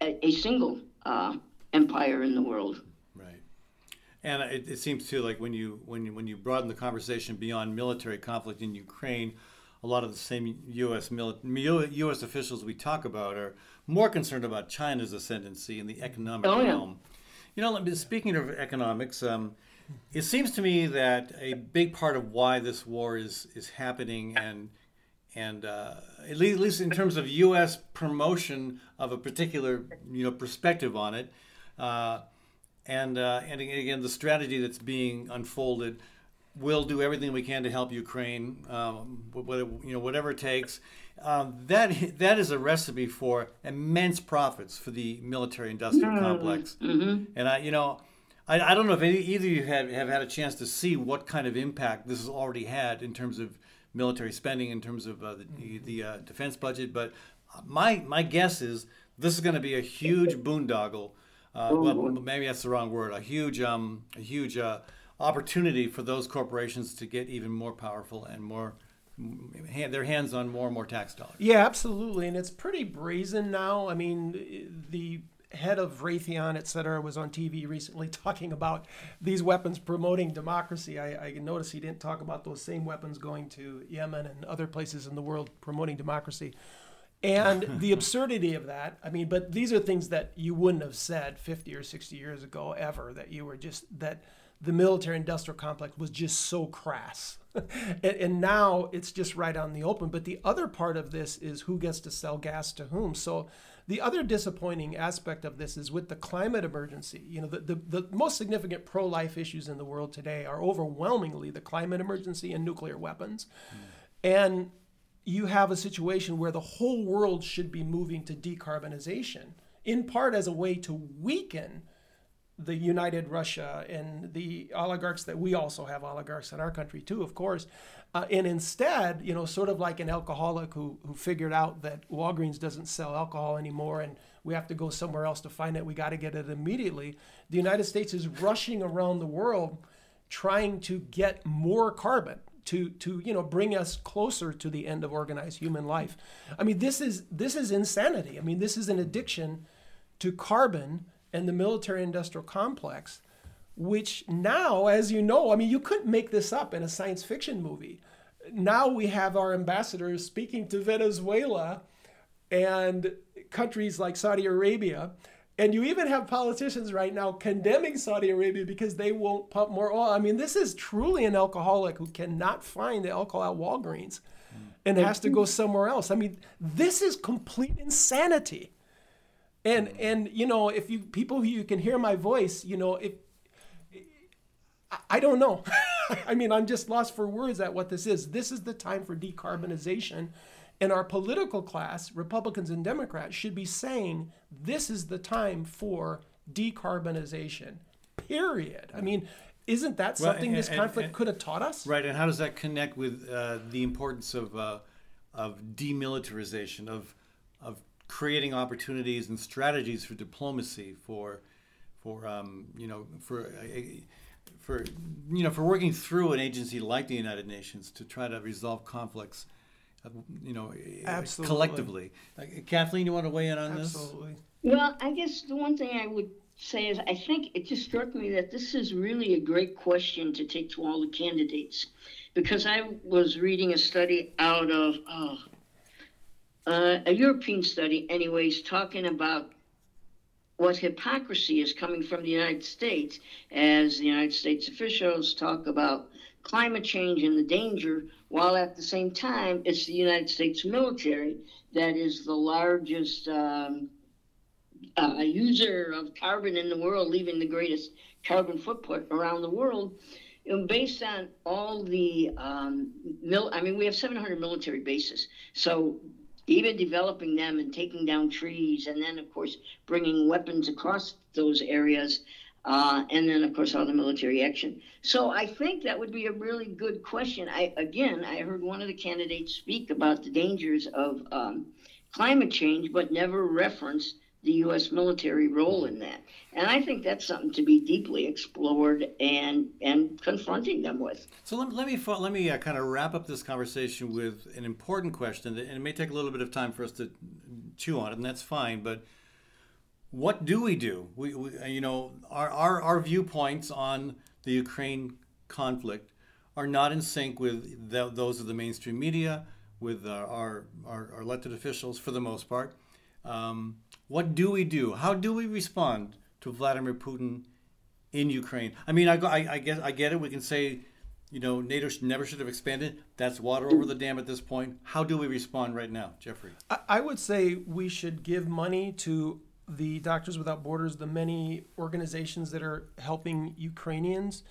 a, a single uh, empire in the world. Right. And it, it seems too like when you when you, when you broaden the conversation beyond military conflict in Ukraine, a lot of the same U.S. Mili- U.S. officials we talk about are more concerned about China's ascendancy in the economic Oh, yeah. realm. You know, speaking of economics, um, it seems to me that a big part of why this war is is happening and and uh, at least, at least in terms of U.S. promotion of a particular you know perspective on it, uh, and uh, and again the strategy that's being unfolded, we'll do everything we can to help Ukraine, um, whatever, you know whatever it takes. Um, that that is a recipe for immense profits for the military-industrial complex, and I you know. I, I don't know if any, either of you have, have had a chance to see what kind of impact this has already had in terms of military spending, in terms of uh, the, the uh, defense budget. But my my guess is this is going to be a huge boondoggle. Uh, well, maybe that's the wrong word. A huge um, a huge uh, opportunity for those corporations to get even more powerful and more their hands on more and more tax dollars. Yeah, absolutely, and it's pretty brazen now. I mean, the head of Raytheon, et cetera, was on TV recently talking about these weapons promoting democracy. I, I noticed he didn't talk about those same weapons going to Yemen and other places in the world promoting democracy. And the absurdity of that, I mean, but these are things that you wouldn't have said 50 or 60 years ago ever, that you were just, that the military industrial complex was just so crass. and, and now it's just right on the open. But the other part of this is who gets to sell gas to whom. So the other disappointing aspect of this is with the climate emergency. You know, the, the, the most significant pro life issues in the world today are overwhelmingly the climate emergency and nuclear weapons. Hmm. And you have a situation where the whole world should be moving to decarbonization, in part as a way to weaken the United Russia and the oligarchs that we also have oligarchs in our country too, of course. Uh, and instead, you know, sort of like an alcoholic who who figured out that Walgreens doesn't sell alcohol anymore and we have to go somewhere else to find it. We got to get it immediately. The United States is rushing around the world trying to get more carbon to to you know bring us closer to the end of organized human life. I mean, this is this is insanity. I mean, this is an addiction to carbon and the military industrial complex which now, as you know, I mean, you couldn't make this up in a science fiction movie. Now we have our ambassadors speaking to Venezuela and countries like Saudi Arabia. And you even have politicians right now condemning Saudi Arabia because they won't pump more oil. I mean, this is truly an alcoholic who cannot find the alcohol at Walgreens and has to go somewhere else. I mean, this is complete insanity. And and you know, if you people who you can hear my voice, you know, if I don't know. I mean, I'm just lost for words at what this is. This is the time for decarbonization. And our political class, Republicans and Democrats, should be saying this is the time for decarbonization, period. I mean, isn't that Well, something and- this conflict and- could have taught us? Right, and how does that connect with uh, the importance of uh, of demilitarization, of creating opportunities and strategies for diplomacy, for for um, you know for uh, for you know for working through an agency like the United Nations to try to resolve conflicts, uh, you know, uh, Absolutely. collectively. Uh, Kathleen, you want to weigh in on this? Absolutely. Well, I guess the one thing I would say is I think it just struck me that this is really a great question to take to all the candidates because I was reading a study out of oh, uh, a European study, anyways, talking about what hypocrisy is coming from the United States as the United States officials talk about climate change and the danger, while at the same time, it's the United States military that is the largest. Um, uh, user of carbon in the world, leaving the greatest carbon footprint around the world. Know, based on all the, um, mil- I mean, we have 700 military bases. So even developing them and taking down trees, and then, of course, bringing weapons across those areas, uh, and then, of course, all the military action. So I think that would be a really good question. I again, I heard one of the candidates speak about the dangers of um, climate change, but never referenced the U.S. military role in that. And I think that's something to be deeply explored and and confronting them with. So let, let me let me uh, kind of wrap up this conversation with an important question, and it may take a little bit of time for us to chew on it, and that's fine. But what do we do? We, we uh, you know our, our our viewpoints on the Ukraine conflict are not in sync with the, those of the mainstream media, with uh, our, our our elected officials for the most part. Um, what do we do? How do we respond to Vladimir Putin in Ukraine? I mean, I, I, I get I get it. We can say, you know, NATO sh- never should have expanded. That's water over the dam at this point. How do we respond right now, Jeffrey? I, I would say we should give money to the Doctors Without Borders, the many organizations that are helping Ukrainians.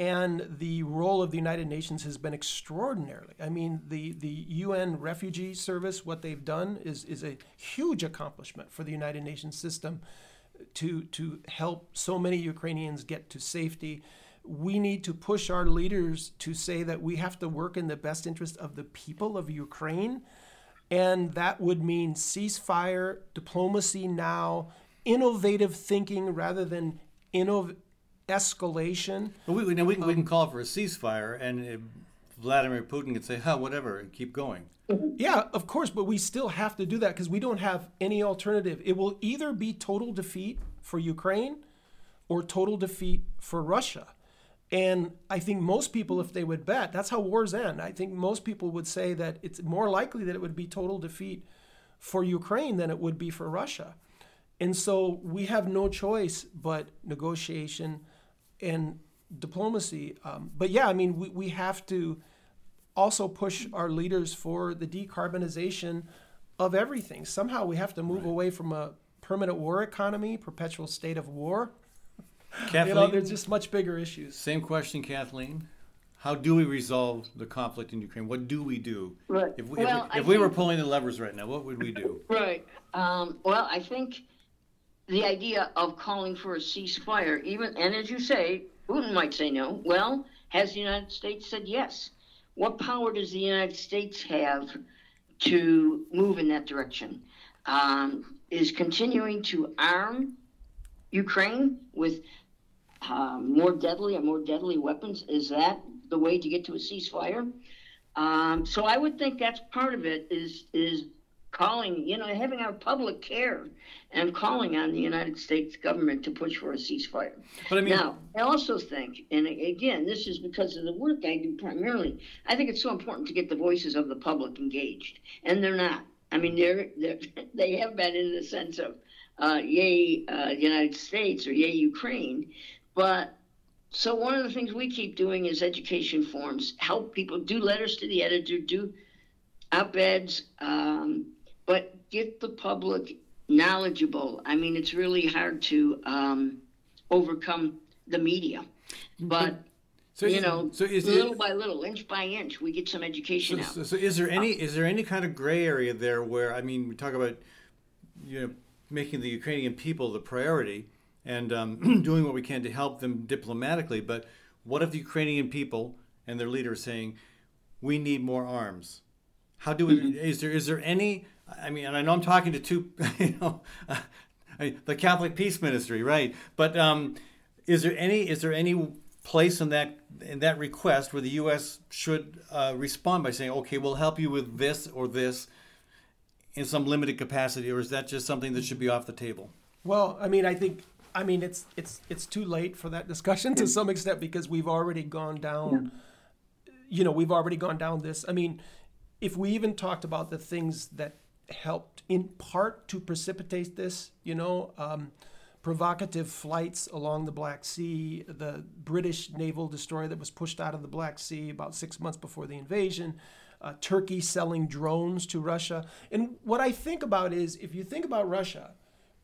And the role of the United Nations has been extraordinarily. I mean, the, the UN Refugee Service, what they've done is, is a huge accomplishment for the United Nations system to, to help so many Ukrainians get to safety. We need to push our leaders to say that we have to work in the best interest of the people of Ukraine. And that would mean ceasefire, diplomacy now, innovative thinking rather than innov- escalation. We, we, we, can, we can call for a ceasefire, and uh, Vladimir Putin could say, "Huh, whatever," and keep going. Yeah, of course, but we still have to do that because we don't have any alternative. It will either be total defeat for Ukraine or total defeat for Russia. And I think most people, if they would bet, that's how wars end. I think most people would say that it's more likely that it would be total defeat for Ukraine than it would be for Russia. And so we have no choice but negotiation and diplomacy. Um, but yeah, I mean, we, we have to also push our leaders for the decarbonization of everything. Somehow we have to move away from a permanent war economy, perpetual state of war. Kathleen, You know, there's just much bigger issues. same question, Kathleen. How do we resolve the conflict in Ukraine? What do we do? Right. If we, Well, if, we, if we were pulling the levers right now, what would we do? Right. Um, well, I think the idea of calling for a ceasefire, even and as you say, Putin might say no. Well, has the United States said yes? What power does the United States have to move in that direction? Um, is continuing to arm Ukraine with um, more deadly and more deadly weapons? Is that the way to get to a ceasefire? Um, so I would think that's part of it. Is is calling, you know, having our public care and calling on the United States government to push for a ceasefire. But I mean, Now, I also think, and again, this is because of the work I do primarily, I think it's so important to get the voices of the public engaged, and they're not. I mean, they're, they're they have been in the sense of, uh, yay, uh, United States or yay, Ukraine, but so one of the things we keep doing is education forums, help people do letters to the editor, do op-eds, um, but get the public knowledgeable. I mean, it's really hard to um, overcome the media, but so you is- know, so is little it, by little, inch by inch, we get some education so, out. so, so is there any is there any kind of gray area there where I mean we talk about you know making the Ukrainian people the priority and um, doing what we can to help them diplomatically, but what if the Ukrainian people and their leaders saying we need more arms? How do we? Is there is there any? I mean, and I know I'm talking to two, you know, I- the Catholic Peace Ministry, right? But um, is there any is there any place in that in that request where the U.S. should uh, respond by saying, okay, we'll help you with this or this in some limited capacity, or is that just something that should be off the table? Well, I mean, I think, I mean, it's it's it's too late for that discussion to some extent because we've already gone down. You know, we've already gone down this. I mean, if we even talked about the things that helped in part to precipitate this, you know, um, provocative flights along the Black Sea, the British naval destroyer that was pushed out of the Black Sea about six months before the invasion, uh, Turkey selling drones to Russia. And what I think about is if you think about Russia,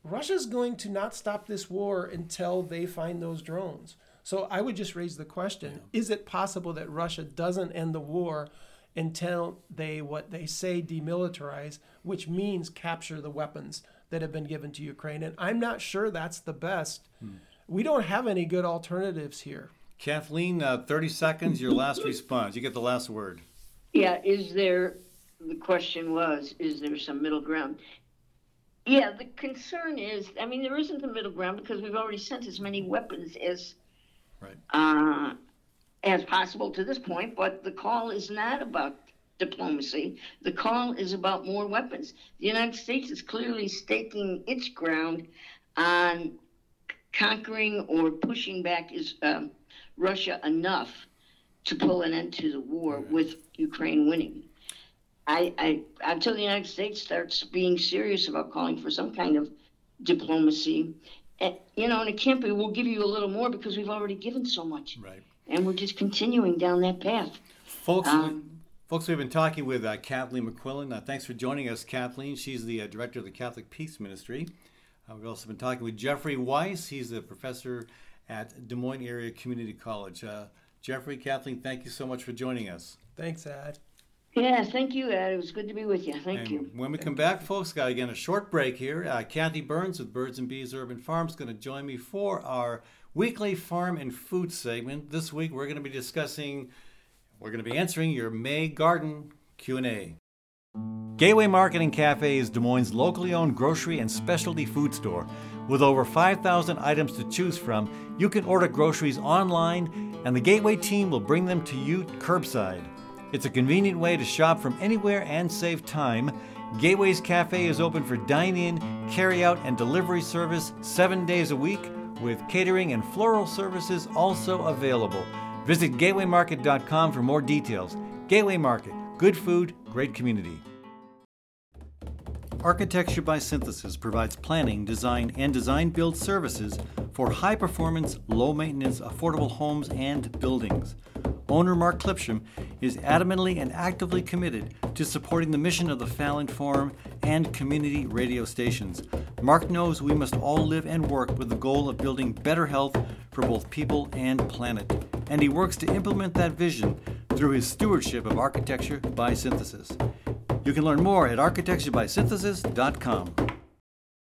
Russia's going to not stop this war until they find those drones. So I would just raise the question is it possible that Russia doesn't end the war until they, what they say, demilitarize, which means capture the weapons that have been given to Ukraine? And I'm not sure that's the best. We don't have any good alternatives here. Kathleen, uh, 30 seconds, your last response. You get the last word. Yeah, is there, the question was, is there some middle ground? Yeah, the concern is, I mean, there isn't a middle ground because we've already sent as many weapons as, Right. uh, as possible to this point, but the call is not about diplomacy. The call is about more weapons. The United States is clearly staking its ground on conquering or pushing back is um, Russia enough to pull an end to the war with Ukraine winning. I, I until the United States starts being serious about calling for some kind of diplomacy, and, you know, and it can't be. We'll give you a little more because we've already given so much, Right. And we're just continuing down that path. Folks, Um, folks, we've been talking with uh, Kathleen McQuillen. Uh, thanks for joining us, Kathleen. She's the uh, director of the Catholic Peace Ministry. Uh, we've also been talking with Jeffrey Weiss. He's a professor at Des Moines Area Community College. Uh, Jeffrey, Kathleen, thank you so much for joining us. Thanks, Ed. Yeah, thank you, Ed. It was good to be with you. Thank and you. when we come back, folks, got again a short break here. Uh, Kathy Byrnes with Birds and Bees Urban Farms going to join me for our weekly farm and food segment. This week, we're going to be discussing, we're going to be answering your May garden Q and A. Gateway Market and Cafe is Des Moines' locally owned grocery and specialty food store. With over 5,000 items to choose from, you can order groceries online, and the Gateway team will bring them to you curbside. It's a convenient way to shop from anywhere and save time. Gateway's Cafe is open for dine in, carry out, and delivery service seven days a week, with catering and floral services also available. Visit gatewaymarket.com for more details. Gateway Market, good food, great community. Architecture by Synthesis provides planning, design, and design build services for high performance, low maintenance, affordable homes and buildings. Owner Mark Clipsham is adamantly and actively committed to supporting the mission of the Fallon Forum and community radio stations. Mark knows we must all live and work with the goal of building better health for both people and planet, and he works to implement that vision through his stewardship of architecture by synthesis. You can learn more at architecturebysynthesis.com.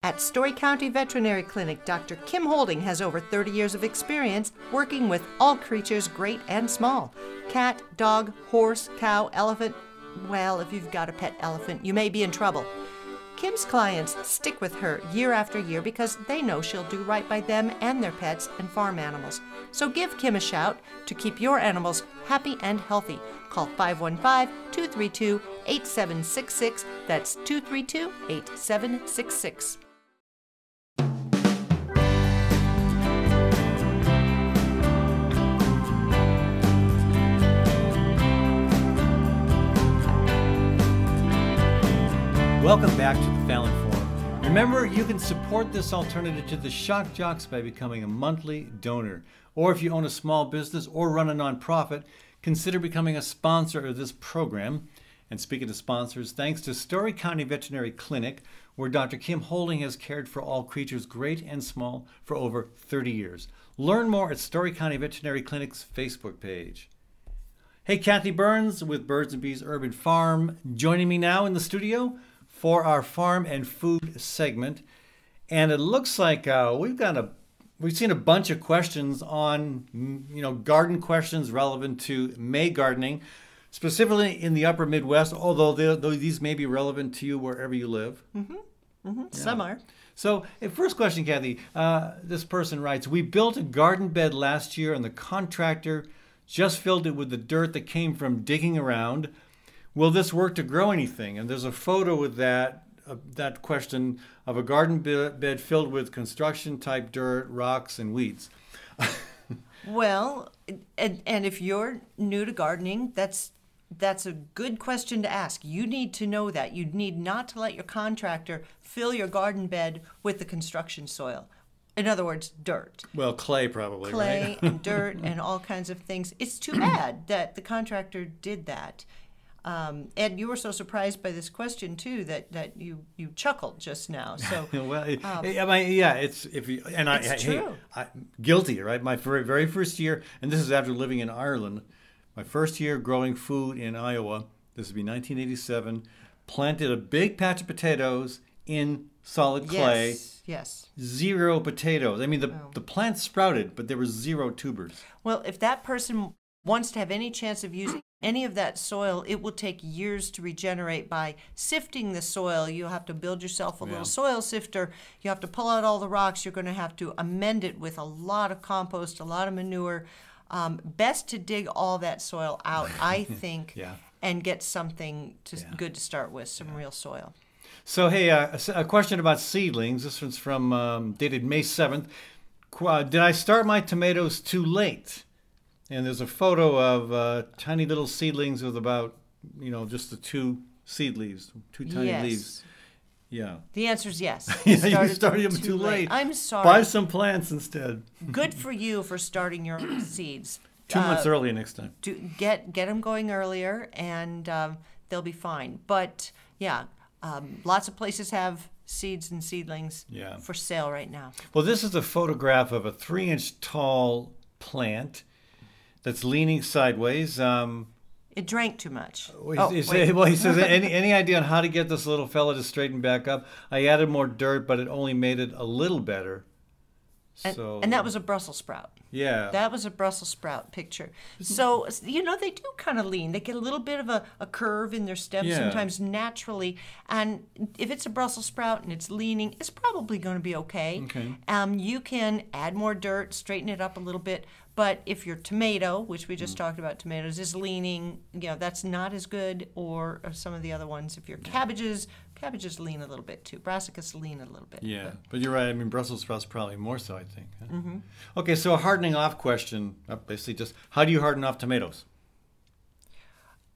At Story County Veterinary Clinic, Dr. Kim Holding has over 30 years of experience working with all creatures, great and small cat, dog, horse, cow, elephant. Well, if you've got a pet elephant, you may be in trouble. Kim's clients stick with her year after year because they know she'll do right by them and their pets and farm animals. So give Kim a shout to keep your animals happy and healthy. Call 515 232 8766. That's 232 8766. Welcome back to the Fallon Forum. Remember, you can support this alternative to the Shock Jocks by becoming a monthly donor. Or if you own a small business or run a nonprofit, consider becoming a sponsor of this program. And speaking of sponsors, thanks to Story County Veterinary Clinic, where Dr. Kim Holding has cared for all creatures great and small for over 30 years. Learn more at Story County Veterinary Clinic's Facebook page. Hey, Kathy Byrnes with Birds and Bees Urban Farm, joining me now in the studio for our farm and food segment. And it looks like uh, we've got a we've seen a bunch of questions on mm, you know garden questions relevant to May gardening, specifically in the Upper Midwest. Although they- though these may be relevant to you wherever you live. Some are. So, first question, Kathy. Uh, this person writes We built a garden bed last year, and the contractor just filled it with the dirt that came from digging around. Will this work to grow anything? And there's a photo with that. Uh, that question of a garden be- bed filled with construction type dirt, rocks, and weeds. Well, and, and if you're new to gardening, that's that's a good question to ask. You need to know that. You need not to let your contractor fill your garden bed with the construction soil. In other words, dirt. Well, clay probably, Clay right? and dirt and all kinds of things. It's too bad that the contractor did that. Um, Ed, you were so surprised by this question too that, that you, you chuckled just now. So well, it- I mean, yeah, it's if you and I, hey. I guilty, right? My very, very first year, and this is after living in Ireland. My first year growing food in Iowa. This would be 1987. Planted a big patch of potatoes in solid clay. yes, yes. Zero potatoes. I mean, the Oh. the plant sprouted, but there were zero tubers. Well, if that person wants to have any chance of using any of that soil, it will take years to regenerate by sifting the soil. You'll have to build yourself a Yeah. little soil sifter. You have to pull out all the rocks. You're going to have to amend it with a lot of compost, a lot of manure. Um, best to dig all that soil out, I think, Yeah. and get something to, Yeah. good to start with, some real soil. So, hey, uh, a a question about seedlings. This one's from um, dated May 7th. Qu- uh, Did I start my tomatoes too late? And there's a photo of uh, tiny little seedlings with about, you know, just the two seed leaves, two tiny yes. leaves. Yeah. The answer is yes. Yeah, you started started them too late. I'm sorry. Buy some plants instead. Good for you for starting your seeds. Two months Uh, early next time. do get get them going earlier, and um, they'll be fine. But yeah, um, lots of places have seeds and seedlings Yeah. for sale right now. Well, this is a photograph of a three inch tall plant that's leaning sideways. Um, It drank too much. Well, Oh, wait. well, he says, any, any idea on how to get this little fella to straighten back up? I added more dirt, but it only made it a little better. And, So, and that was a Brussels sprout. yeah. That was a Brussels sprout picture. So, you know, they do kind of lean. They get a little bit of a, a curve in their stem Yeah. sometimes naturally. And if it's a Brussels sprout and it's leaning, it's probably going to be okay. Okay. Um, you can add more dirt, straighten it up a little bit. But if your tomato, which we Mm. just talked about tomatoes, is leaning, you know, that's not as good. Or, or some of the other ones. If your cabbages, cabbages lean a little bit too. Brassicas lean a little bit. yeah, but you're right. I mean, Brussels sprouts probably more so, I think. huh? Okay, so a hardening off question. uh, Basically, just how do you harden off tomatoes?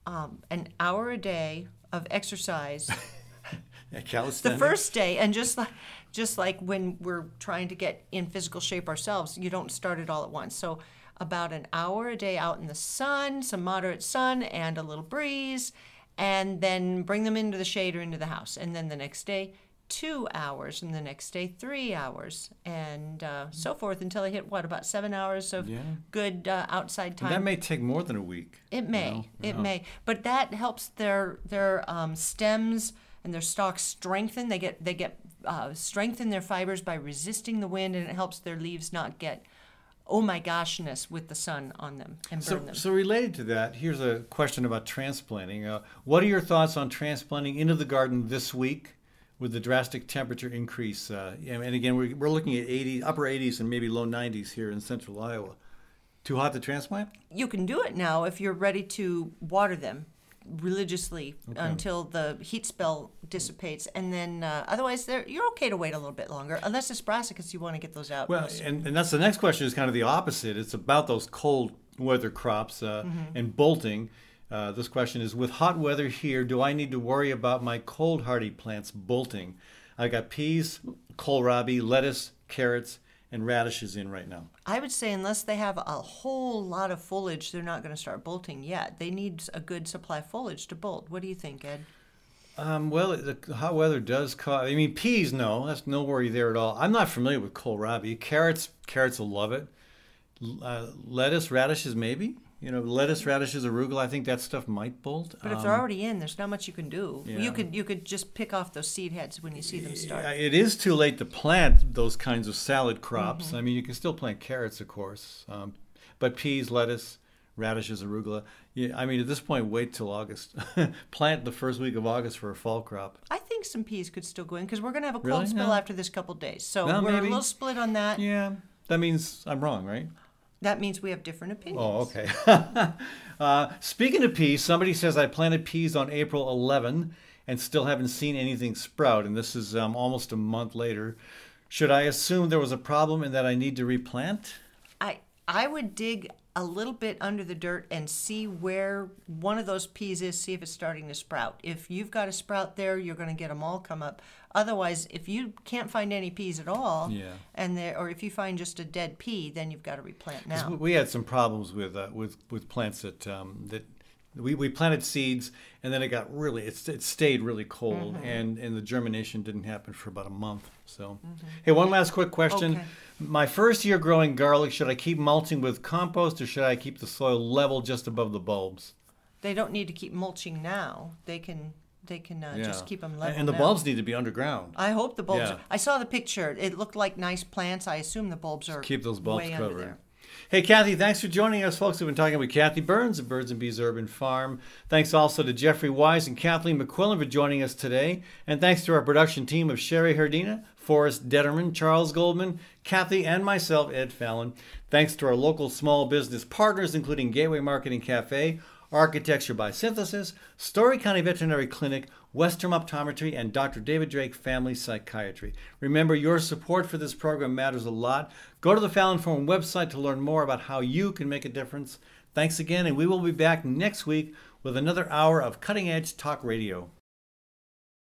Um, an hour a day of exercise Yeah, the first day and just like just like when we're trying to get in physical shape ourselves you don't start it all at once so about an hour a day out in the sun some moderate sun and a little breeze and then bring them into the shade or into the house and then the next day two hours and the next day three hours and uh, so forth until they hit what about seven hours of Yeah. good uh, outside time And that may take more than a week. it may. know? It Yeah. may. But that helps their their um, stems and their stalks strengthen. They get they get uh, strengthen their fibers by resisting the wind, and it helps their leaves not get oh my goshness with the sun on them and burn So, them. so related to that, here's a question about transplanting. Uh, what are your thoughts on transplanting into the garden this week with the drastic temperature increase. Uh, and again, we're, we're looking at 80, upper 80s and maybe low 90s here in central Iowa. Too hot to transplant? You can do it now if you're ready to water them religiously until the heat spell dissipates, and then uh, otherwise, they're, you're okay to wait a little bit longer, unless it's brassicas you want to get those out. Well, and, and that's the next question is kind of the opposite. It's about those cold weather crops uh, and bolting. Uh, this question is with hot weather here, do I need to worry about my cold hardy plants bolting? I got peas, kohlrabi, lettuce, carrots, and radishes in right now. I would say unless they have a whole lot of foliage, they're not going to start bolting yet. They need a good supply of foliage to bolt. What do you think, Ed? Um, well, the hot weather does cause. I mean, peas, no, that's no worry there at all. I'm not familiar with kohlrabi. Carrots, carrots will love it. Uh, lettuce, radishes, maybe. You know, lettuce, radishes, arugula. I think that stuff might bolt. But if Um, they're already in, there's not much you can do. yeah. You could you could just pick off those seed heads when you see them start. Yeah, it is too late to plant those kinds of salad crops. Mm-hmm. I mean, you can still plant carrots, of course, um, but peas, lettuce, radishes, arugula. Yeah, I mean, at this point, wait till August. plant the first week of August for a fall crop. I think some peas could still go in because we're going to have a cold Really? spell Yeah. after this couple days. So Well, we're maybe. a little split on that. Yeah, that means I'm wrong, right? That means we have different opinions. Oh, okay. uh, speaking of peas, somebody says I planted peas on April 11 and still haven't seen anything sprout, and this is um, almost a month later. Should I assume there was a problem and that I need to replant? I I would dig a little bit under the dirt and see where one of those peas is, see if it's starting to sprout. If you've got a sprout there, you're going to get them all come up. Otherwise, if you can't find any peas at all, Yeah. and there, or if you find just a dead pea, then you've got to replant now. we- had some problems with uh, with with plants that um, that we, we planted seeds and then it got really it, it stayed really cold Mm-hmm. and and the germination didn't happen for about a month. So, hey, one last quick question. Okay. My first year growing garlic, should I keep mulching with compost or should I keep the soil level just above the bulbs? They don't need to keep mulching now. They can they can uh, just keep them level. And the now. bulbs need to be underground. I hope the bulbs. Yeah. Are, I saw the picture. It looked like nice plants. I assume the bulbs are Keep those bulbs covered. Hey, Kathy, thanks for joining us, folks. We've been talking with Kathy Byrnes of Birds and Bees Urban Farm. Thanks also to Jeffrey Weiss and Kathleen McQuillen for joining us today. And thanks to our production team of Sherry Herdina, Forrest Detterman, Charles Goldman, Kathy, and myself, Ed Fallon. Thanks to our local small business partners, including Gateway Market and Cafe, Architecture by Synthesis, Story County Veterinary Clinic, Westrom Optometry, and Dr. David Drake Family Psychiatry. Remember, your support for this program matters a lot. Go to the Fallon Forum website to learn more about how you can make a difference. Thanks again, and we will be back next week with another hour of cutting edge talk radio.